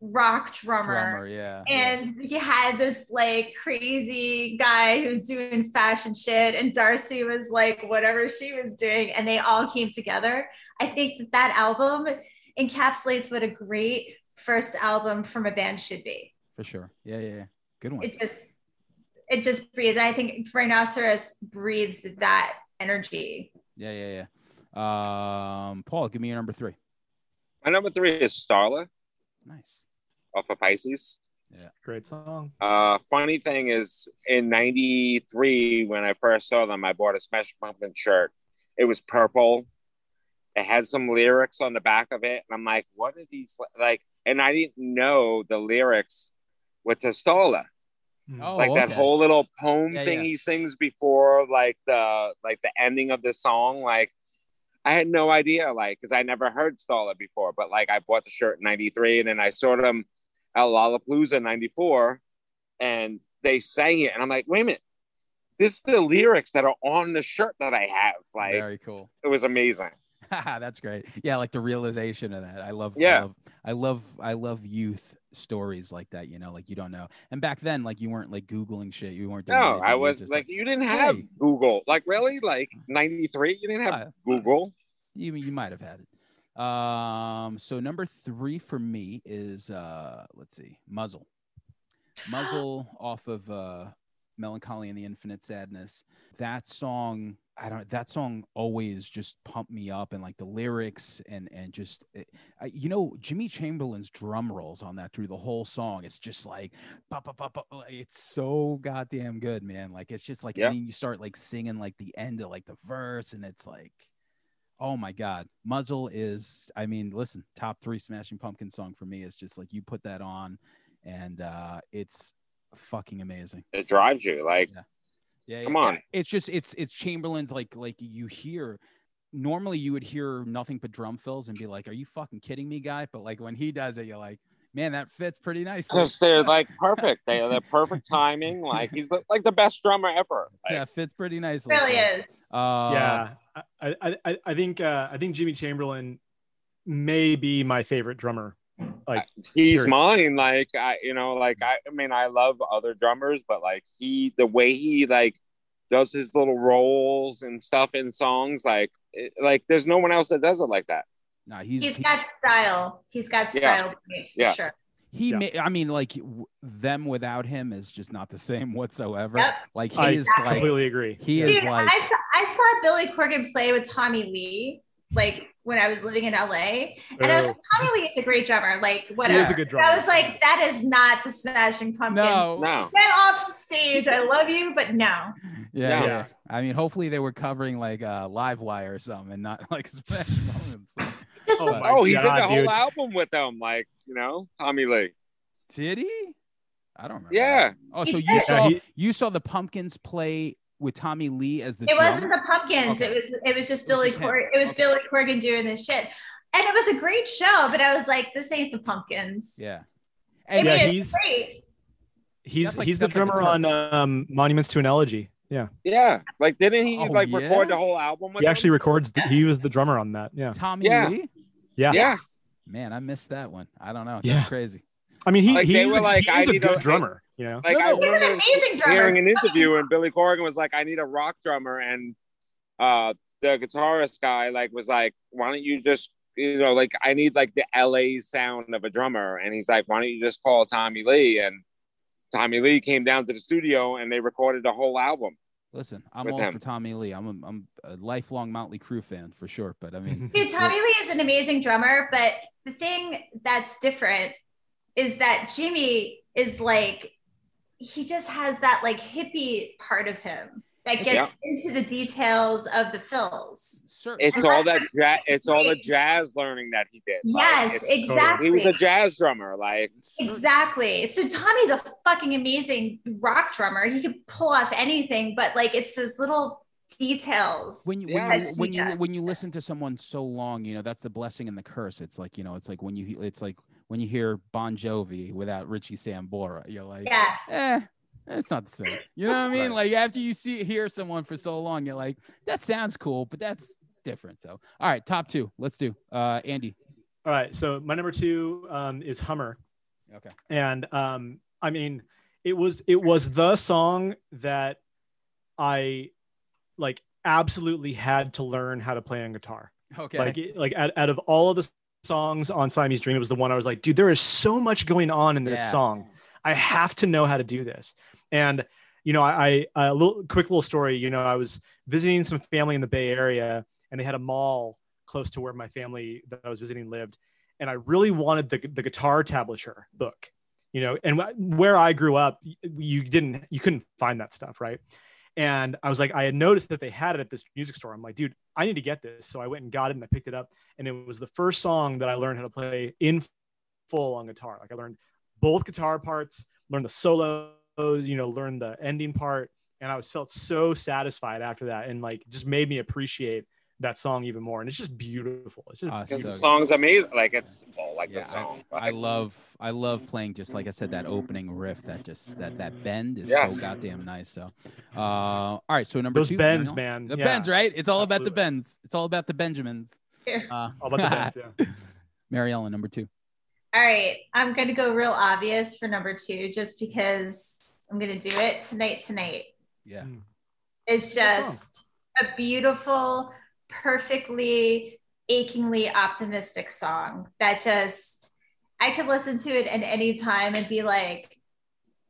rock drummer. Drummer, yeah. yeah. And he had this like crazy guy who was doing fashion shit, and Darcy was like whatever she was doing, and they all came together. I think that that album encapsulates what a great first album from a band should be. for sure. Yeah, yeah, yeah. Good one. It just, it just breathes. I think Rhinoceros breathes that energy. Yeah, yeah, yeah. Um, Paul, give me your number three. My number three is Starla Nice. Off of Pisces. Yeah, great song. Uh, funny thing is, in '93, when I first saw them, I bought a Smash Pumpkin shirt. It was purple. It had some lyrics on the back of it, and I'm like, "What are these like?" And I didn't know the lyrics with to Starla, Mm. Oh, like that whole little poem Yeah, thing yeah. he sings before, like the like the ending of the song. Like, I had no idea, like, because I never heard Starla before. But like, I bought the shirt in '93, and then I saw them at Lollapalooza '94, and they sang it, and I'm like, wait a minute, this is the lyrics that are on the shirt that I have. Like, Very cool. it was amazing. (laughs) That's great. Yeah, like the realization of that. I love. Yeah. I love, I love. I love youth stories like that. You know, like you don't know. And back then, like you weren't like googling shit. You weren't. Doing No, anything, I was just like, you didn't have hey. Google. Like, really? Like, 93? You didn't have Uh, Google? you you might have had it. Um. So number three for me is uh. Let's see, muzzle. Muzzle (gasps) off of uh, Melancholy and the Infinite Sadness. That song, I don't. That song always just pumped me up, and like the lyrics and and just, it, I, you know, Jimmy Chamberlin's drum rolls on that through the whole song. It's just like, ba, ba, ba, like, it's so goddamn good, man. Like it's just like, Yeah. and then you start like singing like the end of like the verse, and it's like. Oh my God. Muzzle is, I mean, listen, top three Smashing Pumpkin song for me is just like you put that on and uh it's fucking amazing. It drives you. Like, Yeah. Come yeah, on. It's just it's it's Chamberlin's like like you hear normally you would hear nothing but drum fills and be like, Are you fucking kidding me, guy? But like when he does it, you're like, man, that fits pretty nicely. because they're like (laughs) perfect. They are the perfect timing. Like, he's the, like the best drummer ever. Like, yeah, fits pretty nicely. really so, is. Uh, yeah, I, I, I, I think uh, I think Jimmy Chamberlin may be my favorite drummer. Like he's Period. mine. Like, I, you know, like, I, I mean, I love other drummers, but like, he, the way he, like, does his little rolls and stuff in songs, like, it, like, there's no one else that does it like that. Nah, he's, He's he- got style. He's got Yeah. style points for Yeah. sure. he Yeah. may, I mean, like w- them without him is just not the same (laughs) whatsoever. Yep. Like I he's like completely agree. he Yeah. is like I saw I saw Billy Corgan play with Tommy Lee like when I was living in LA, and I was Oh. like, Tommy Lee is a great drummer. Like He whatever. is a good drummer. I was like, that is not the Smashing Pumpkins. no, No. Get off the stage. I love you, but no. Yeah, No. yeah. I mean, hopefully they were covering like uh, Live Wire or something, and not (laughs) like Smash Moments. Just Oh Oh, he God, did the whole dude. album with them. Like, you know, Tommy Lee. Did he? I don't remember. Yeah. Oh, so you saw he- you saw the Pumpkins play with Tommy Lee as the it drummer? wasn't the pumpkins. Okay. It was it was just It was Billy just him. Cor- it was Okay. Billy Corgan doing this shit. And it was a great show, but I was like, this ain't the pumpkins. Yeah. I And mean, Yeah, he's- great. He's like- he's the that's like the drummer on um, Monuments to an Elegy. Yeah, Yeah. Like, didn't he Oh, like yeah? record the whole album with he them? actually records. The, he was the drummer on that. Yeah, Tommy Yeah. Lee? Yeah. Yes. Man, I missed that one. I don't know. That's Yeah. crazy. I mean, he, Like, they he's, were a, like, he I is a good a- drummer. You know, Like, No, I no. He's an remember amazing drummer. hearing an interview and Billy Corgan was like, I need a rock drummer. And uh, the guitarist guy like was like, why don't you just, you know, like I need like the LA sound of a drummer. And he's like, why don't you just call Tommy Lee? And Tommy Lee came down to the studio and they recorded the whole album. Listen, I'm all him. for Tommy Lee. I'm a, I'm a lifelong Motley Crue fan for sure. But I mean, Dude, Tommy Lee is an amazing drummer, but the thing that's different is that Jimmy is like he just has that like hippie part of him that gets into the details of the fills. Cer- It's all that ja- it's all the jazz learning that he did. Yes, it's- exactly. He was a jazz drummer. Like Exactly. So Tommy's a fucking amazing rock drummer. He could pull off anything, but like it's those little details. when you Yeah. when you when you when you listen to someone so long, you know that's the blessing and the curse. It's like you know, it's like when you he- it's like when you hear Bon Jovi without Richie Sambora, you're like, yes. eh, it's not the same. You know what I mean? Right. Like after you see hear someone for so long, you're like, that sounds cool, but that's different. So, all right, top two, let's do. Uh, Andy. All right. So my number two um, is Hummer. Okay. And um, I mean, it was it was the song that I like absolutely had to learn how to play on guitar. Okay. Like like out, out of all of the songs on Siamese Dream, it was the one I was like, dude, there is so much going on in this Yeah. song. I have to know how to do this. And you know, I, I a little quick little story. You know, I was visiting some family in the Bay Area, and they had a mall close to where my family that I was visiting lived, and I really wanted the the guitar tablature book. You know, and where I grew up, you didn't, you couldn't find that stuff, right? And I was like, I had noticed that they had it at this music store. I'm like, dude, I need to get this. So I went and got it and I picked it up. And it was the first song that I learned how to play in full on guitar. Like I learned both guitar parts, learned the solos, you know, learned the ending part. And I was felt so satisfied after that and like just made me appreciate that song even more, and it's just beautiful. It's just Ah, beautiful. the so song's amazing. Like it's well, like Yeah, the song. I Like, love I love playing just like I said that opening riff that just that that bend is Yes. so goddamn nice. So, uh, all right. So number those two, bends, Daniel? man. The yeah. bends, right? It's all about the bends. It's all about the Benjamins. Here. Uh, All about the (laughs) bends. Yeah. Mary Ellen, number two. All right, I'm gonna go real obvious for number two, just because I'm gonna do it tonight. Tonight Yeah. it's just a beautiful, perfectly, achingly optimistic song that just I could listen to it at any time and be like,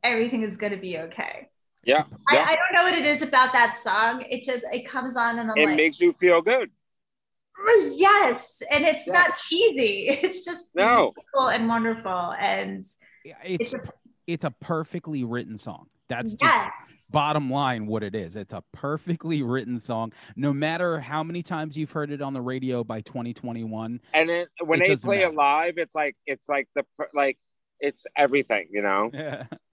everything is gonna be okay. yeah, I, yeah. I don't know what it is about that song. It just it comes on and I'm it like, makes you feel good. yes, and it's not cheesy. (laughs) It's just No. beautiful and wonderful, and Yeah, It's it's a it's a perfectly written song. That's just yes. bottom line what it is. It's a perfectly written song. No matter how many times you've heard it on the radio by 2021. And then when It they play matter. it live, it's like it's like the like it's everything, you know. (laughs)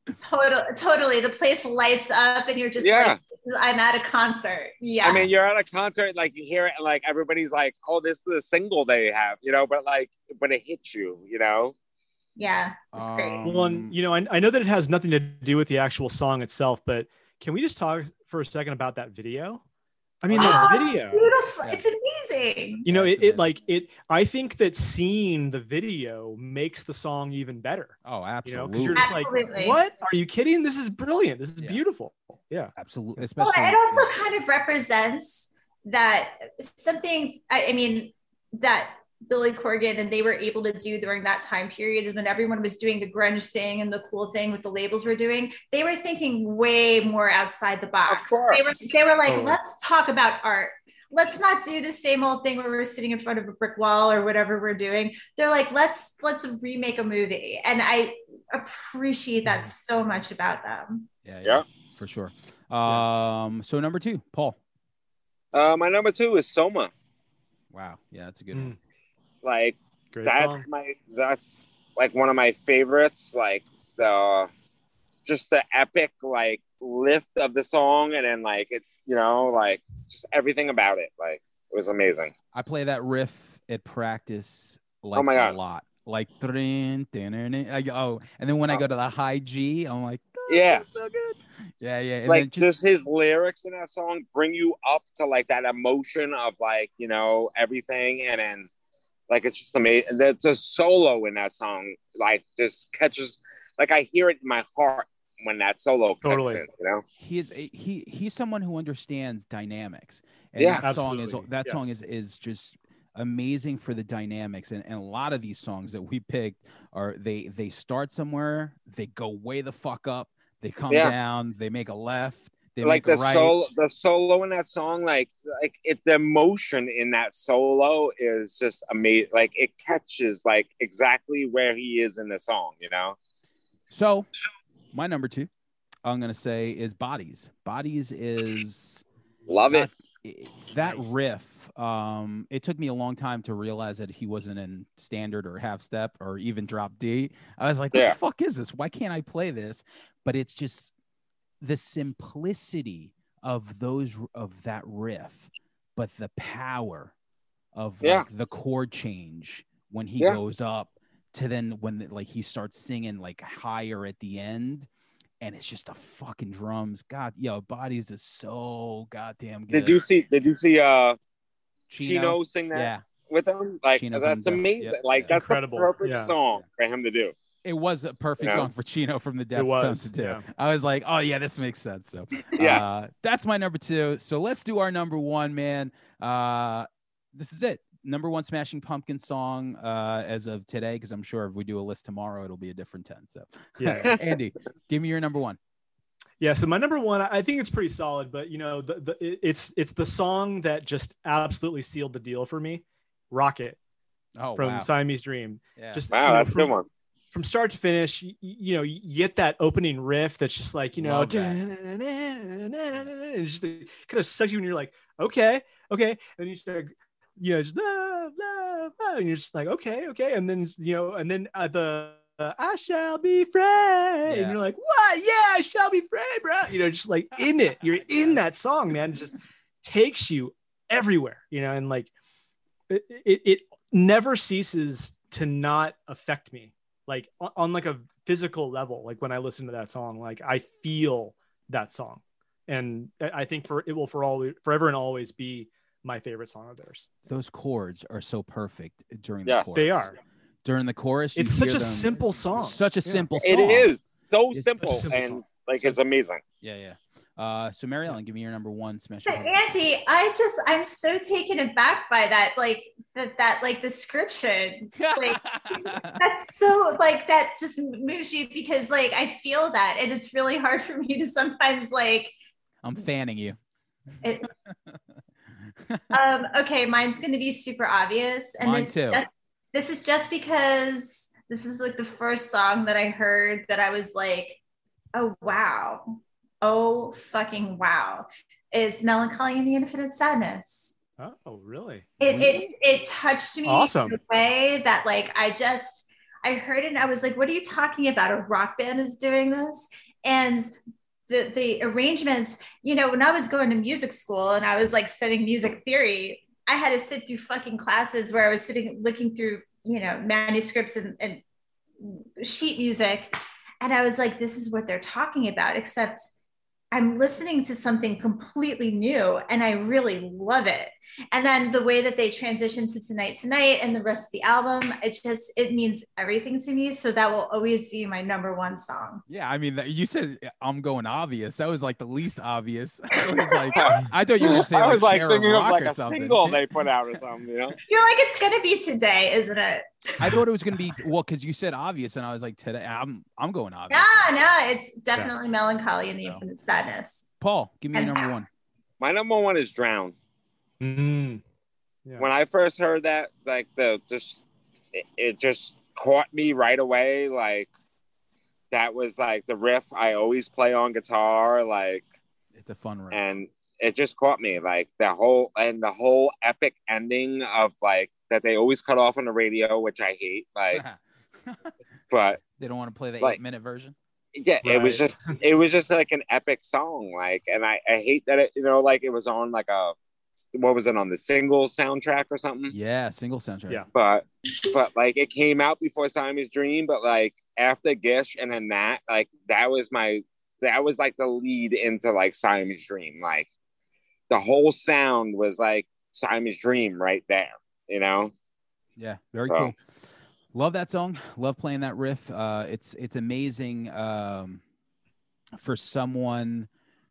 Yeah. Total, totally. The place lights up, and you're just Yeah. like, this is- "I'm at a concert." Yeah, I mean, you're at a concert, like you hear it, and like everybody's like, "Oh, this is a single they have," you know. But like, when it hits you, you know. Yeah, it's great. Um, Well, and you know, I, I know that it has nothing to do with the actual song itself, but can we just talk for a second about that video? I mean, that Oh, video. Beautiful. Yeah. It's amazing. You know, it, it like it. I think that seeing the video makes the song even better. Oh, You know, absolutely. because you're just Absolutely. like, "What? Are you kidding? This is brilliant. This is Yeah. beautiful." Yeah. absolutely. Especially. Well, it also kind of represents that something. I, I mean, that Billy Corgan and they were able to do during that time period is when everyone was doing the grunge thing and the cool thing with the labels were doing. They were thinking way more outside the box. They were they were like, Totally. let's talk about art. Let's not do the same old thing where we're sitting in front of a brick wall or whatever we're doing. They're like, let's let's remake a movie. And I appreciate that so much about them. yeah, Yeah. for sure. Um, so number two, Paul. Uh, my number two is Soma. Wow, yeah, that's a good Mm, one. Like great that's song. my that's like one of my favorites. Like the just the epic like lift of the song, and then like it, you know, like just everything about it. Like it was amazing. I play that riff at practice oh like Oh my a God. lot. Like I go, oh, and then when I Oh. go to the high G, I'm like, oh, Yeah. so good. Yeah, yeah. And like then just, his lyrics in that song bring you up to like that emotion of like you know everything and then like it's just amazing the, the solo in that song like just catches like i hear it in my heart when that solo kicks Totally. in you know he is a, he he's someone who understands dynamics and Yeah. that song is Absolutely. that song is is just amazing for the dynamics and, and a lot of these songs that we picked are they they start somewhere they go way the fuck up they come Yeah. down they make a left they like make the right. solo the solo in that song like like it the emotion in that solo is just amazing like it catches like exactly where he is in the song you know? So my number two i'm gonna say is bodies. Bodies is love it. it- that Nice. riff um it took me a long time to realize that he wasn't in standard or half step or even drop d. I was like what Yeah. the fuck is this? Why can't i play this? But it's just the simplicity of those of that riff but the power of Yeah. like the chord change when he Yeah. goes up to then when like he starts singing like higher at the end and it's just the fucking drums god yo bodies is so goddamn good did you see did you see uh Chino, chino sing that yeah with him. Like Chino that's amazing. yeah, like yeah. that's Incredible, the perfect yeah. song for him to do. It was a perfect Yeah. song for Chino from the It Deftones was, to do. yeah. I was like, oh yeah, this makes sense. So (laughs) Yes. uh, that's my number two. So let's do our number one, man. Uh, this is it. Number one Smashing Pumpkin song uh, as of today, because I'm sure if we do a list tomorrow, it'll be a different ten. So Yeah. (laughs) Andy, give me your number one. Yeah, so my number one, I think it's pretty solid, but you know, the, the it's it's the song that just absolutely sealed the deal for me, "Rocket" Oh from wow, Siamese Dream. yeah. Just Wow, you know, that's a from, good one. From start to finish. You, you know, you get that opening riff that's just like you know, and just kind of sucks you, and you're like, okay, okay, and you just like, you know, just love, love, love, and you're just like, okay, okay, and then you know, and then uh, the uh, I shall be free, Yeah. and you're like, what? Yeah, I shall be free, bro. You know, just like in it, you're in that song, man. It just takes you everywhere, you know, and like it, it, it never ceases to not affect me like on like a physical level like when i listen to that song like i feel that song and i think for it will for all forever and always be my favorite song of theirs those chords are so perfect during the yes. chorus. they are during the chorus it's such a them. simple song such a yeah. simple song it is so simple, simple and song. like so, it's amazing yeah yeah uh, so Mary Ellen, give me your number one smash. Andy, I just I'm so taken aback by that, like that that like description. Like (laughs) that's so like that just moves you because like I feel that, and it's really hard for me to sometimes like. I'm fanning you. It, (laughs) um. Okay, mine's going to be super obvious, and Mine this too. Just, this is just because this was like the first song that I heard that I was like, oh wow oh fucking wow. Is melancholy and the infinite sadness? Oh really? It it, it touched me awesome. in a way that like i just i heard it and i was like what are you talking about? A rock band is doing this? And the the arrangements you know when i was going to music school and i was like studying music theory i had to sit through fucking classes where i was sitting looking through you know manuscripts and, and sheet music. And i was like this is what they're talking about except I'm listening to something completely new and I really love it. And then the way that they transition to Tonight Tonight and the rest of the album, it just it means everything to me. So that will always be my number one song. Yeah, I mean, you said uh, I'm going obvious. That was like the least obvious. (laughs) I was like, (laughs) I thought you were saying. I was like, like thinking of like a something. single they (laughs) put out or something. You know, you're like it's gonna be today, isn't it? I thought it was gonna be well because you said obvious, and I was like, today I'm I'm going obvious. No, no, it's definitely yeah. melancholy and the infinite sadness. Paul, give me number one. My number one is Drown. Mm. Yeah. When I first heard that, like the just it, it just caught me right away. Like that was like the riff I always play on guitar. Like it's a fun riff, and it just caught me. Like the whole and the whole epic ending of like that they always cut off on the radio, which I hate. Like, (laughs) but they don't want to play the like, eight minute version. Yeah, right. it was just it was just like an epic song. Like, and I I hate that it you know like it was on like a what was it on the single soundtrack or something? Yeah, single soundtrack. Yeah, but but like it came out before Siamese Dream, but like after Gish and then that, like that was my that was like the lead into like Siamese Dream. Like the whole sound was like Siamese Dream right there, you know? Yeah, very so. cool. Love that song. Love playing that riff. Uh, it's it's amazing um, for someone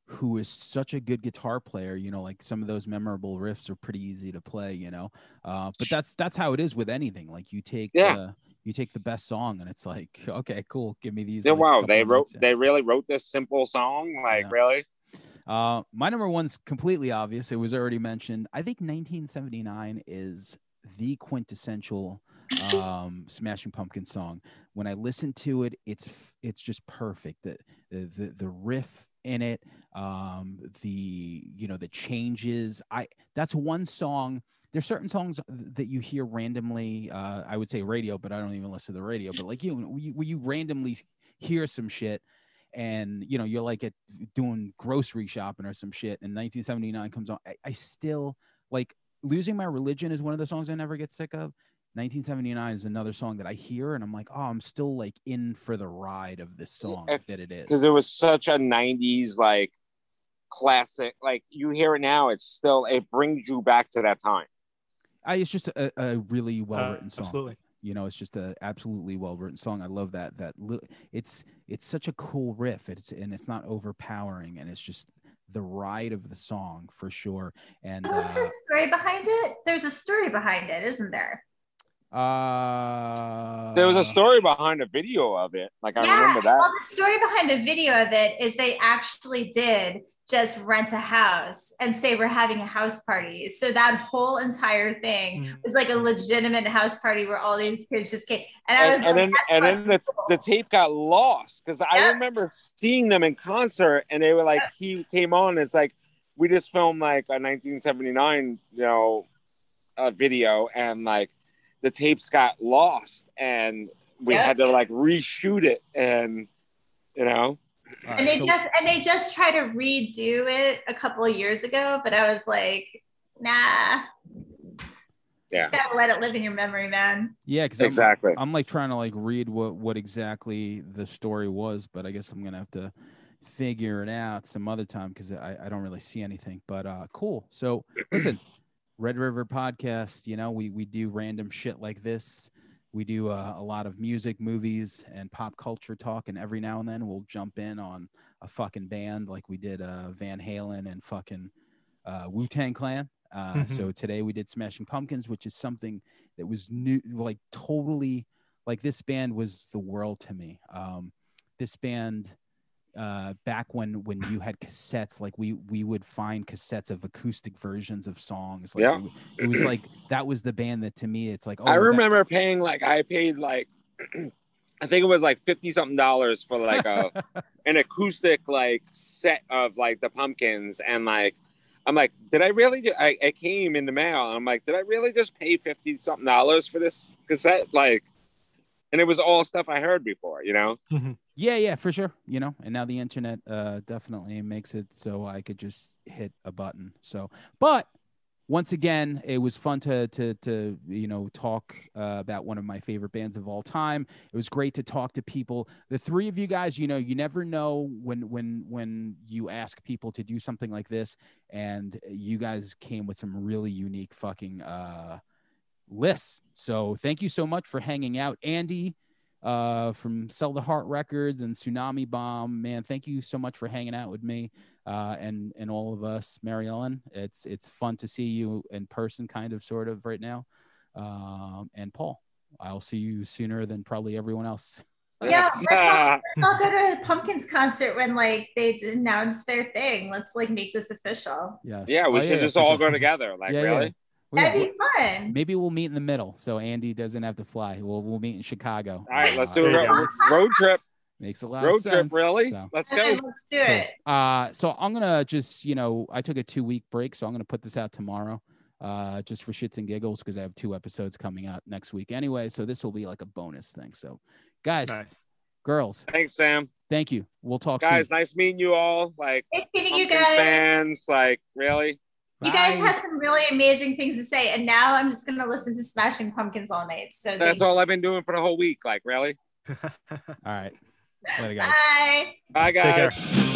who is such a good guitar player you know like some of those memorable riffs are pretty easy to play you know uh, but that's that's how it is with anything like you take yeah. you take the best song and it's like (laughs) okay cool give me these yeah, like, wow they wrote they really wrote this simple song? Like yeah. really? Uh, my number one's completely obvious it was already mentioned. I think 1979 is the quintessential um (clears throat) smashing pumpkin song. When i listen to it it's it's just perfect the the the riff in it um the you know the changes. I that's one song there's certain songs that you hear randomly uh i would say radio but i don't even listen to the radio but like you when you randomly hear some shit and you know you're like at doing grocery shopping or some shit and 1979 comes on I, I still like losing my religion is one of the songs i never get sick of 1979 is another song that I hear and I'm like, oh, I'm still like in for the ride of this song yeah, that it is. Because it was such a 90s like classic. Like you hear it now, it's still it brings you back to that time. I, it's just a, a really well written uh, song. Absolutely. You know, it's just a absolutely well written song. I love that. That li- it's it's such a cool riff. It's and it's not overpowering, and it's just the ride of the song for sure. And what's uh, the story behind it? There's a story behind it, isn't there? Uh, there was a story behind a video of it. Like I yeah, remember that. Well, the story behind the video of it is they actually did just rent a house and say we're having a house party. So that whole entire thing mm. was like a legitimate house party where all these kids just came. And I was and, like, then and then the, the tape got lost because yeah. I remember seeing them in concert and they were like yeah. he came on. It's like we just filmed like a 1979 you know a video and like the tapes got lost and we yep. had to like reshoot it and you know and they just and they just tried to redo it a couple of years ago but i was like nah. Yeah. Just gotta let it live in your memory, man. Yeah, because exactly. I'm, I'm like trying to like read what what exactly the story was, but I guess I'm gonna have to figure it out some other time because I, I don't really see anything. But uh cool. So listen, Red River Podcast, you know, we we do random shit like this. We do uh, a lot of music, movies, and pop culture talk, and every now and then we'll jump in on a fucking band like we did uh, Van Halen and fucking uh, Wu Tang Clan. Uh, mm-hmm. So today we did Smashing Pumpkins, which is something that was new, like totally like this band was the world to me. Um, this band uh, back when when you had cassettes, like we we would find cassettes of acoustic versions of songs. Like yeah, it, it was like that was the band that to me it's like. Oh, I remember that- paying like I paid like. (clears throat) I think it was like fifty something dollars for like a (laughs) an acoustic like set of like the pumpkins and like I'm like, did I really? I, I came in the mail. I'm like, did I really just pay fifty something dollars for this cassette? Like, and it was all stuff I heard before, you know. Yeah, yeah, for sure. You know, and now the internet uh, definitely makes it so I could just hit a button. So, but once again, it was fun to to to you know talk uh, about one of my favorite bands of all time. It was great to talk to people. The three of you guys, you know, you never know when when when you ask people to do something like this, and you guys came with some really unique fucking uh, lists. So thank you so much for hanging out, Andy. Uh, from Sell the Heart Records and Tsunami Bomb, man, thank you so much for hanging out with me uh, and and all of us, Mary Ellen. It's it's fun to see you in person, kind of, sort of, right now. Um, and Paul, I'll see you sooner than probably everyone else. Yeah, I'll, I'll go to a Pumpkins concert when like they announce their thing. Let's like make this official. Yes. Yeah, we oh, should yeah, just all go together. Like yeah, really. Yeah. That'd be fun. Maybe we'll meet in the middle, so Andy doesn't have to fly. We'll we'll meet in Chicago. All right, let's uh, do a road trip. Makes a lot Road of sense. trip, really? So. Let's go. let's do it. Uh, so I'm gonna just, you know, I took a two week break, so I'm gonna put this out tomorrow, uh, just for shits and giggles because I have two episodes coming out next week anyway. So this will be like a bonus thing. So, guys, nice. girls, thanks, Sam. Thank you. We'll talk, guys. Soon. Nice meeting you all. Like, nice meeting you guys. Fans, like, really. You guys had some really amazing things to say, and now I'm just gonna listen to Smashing Pumpkins all night. So that's all I've been doing for the whole week. Like, really. (laughs) all right. Later, guys. Bye. Bye, guys.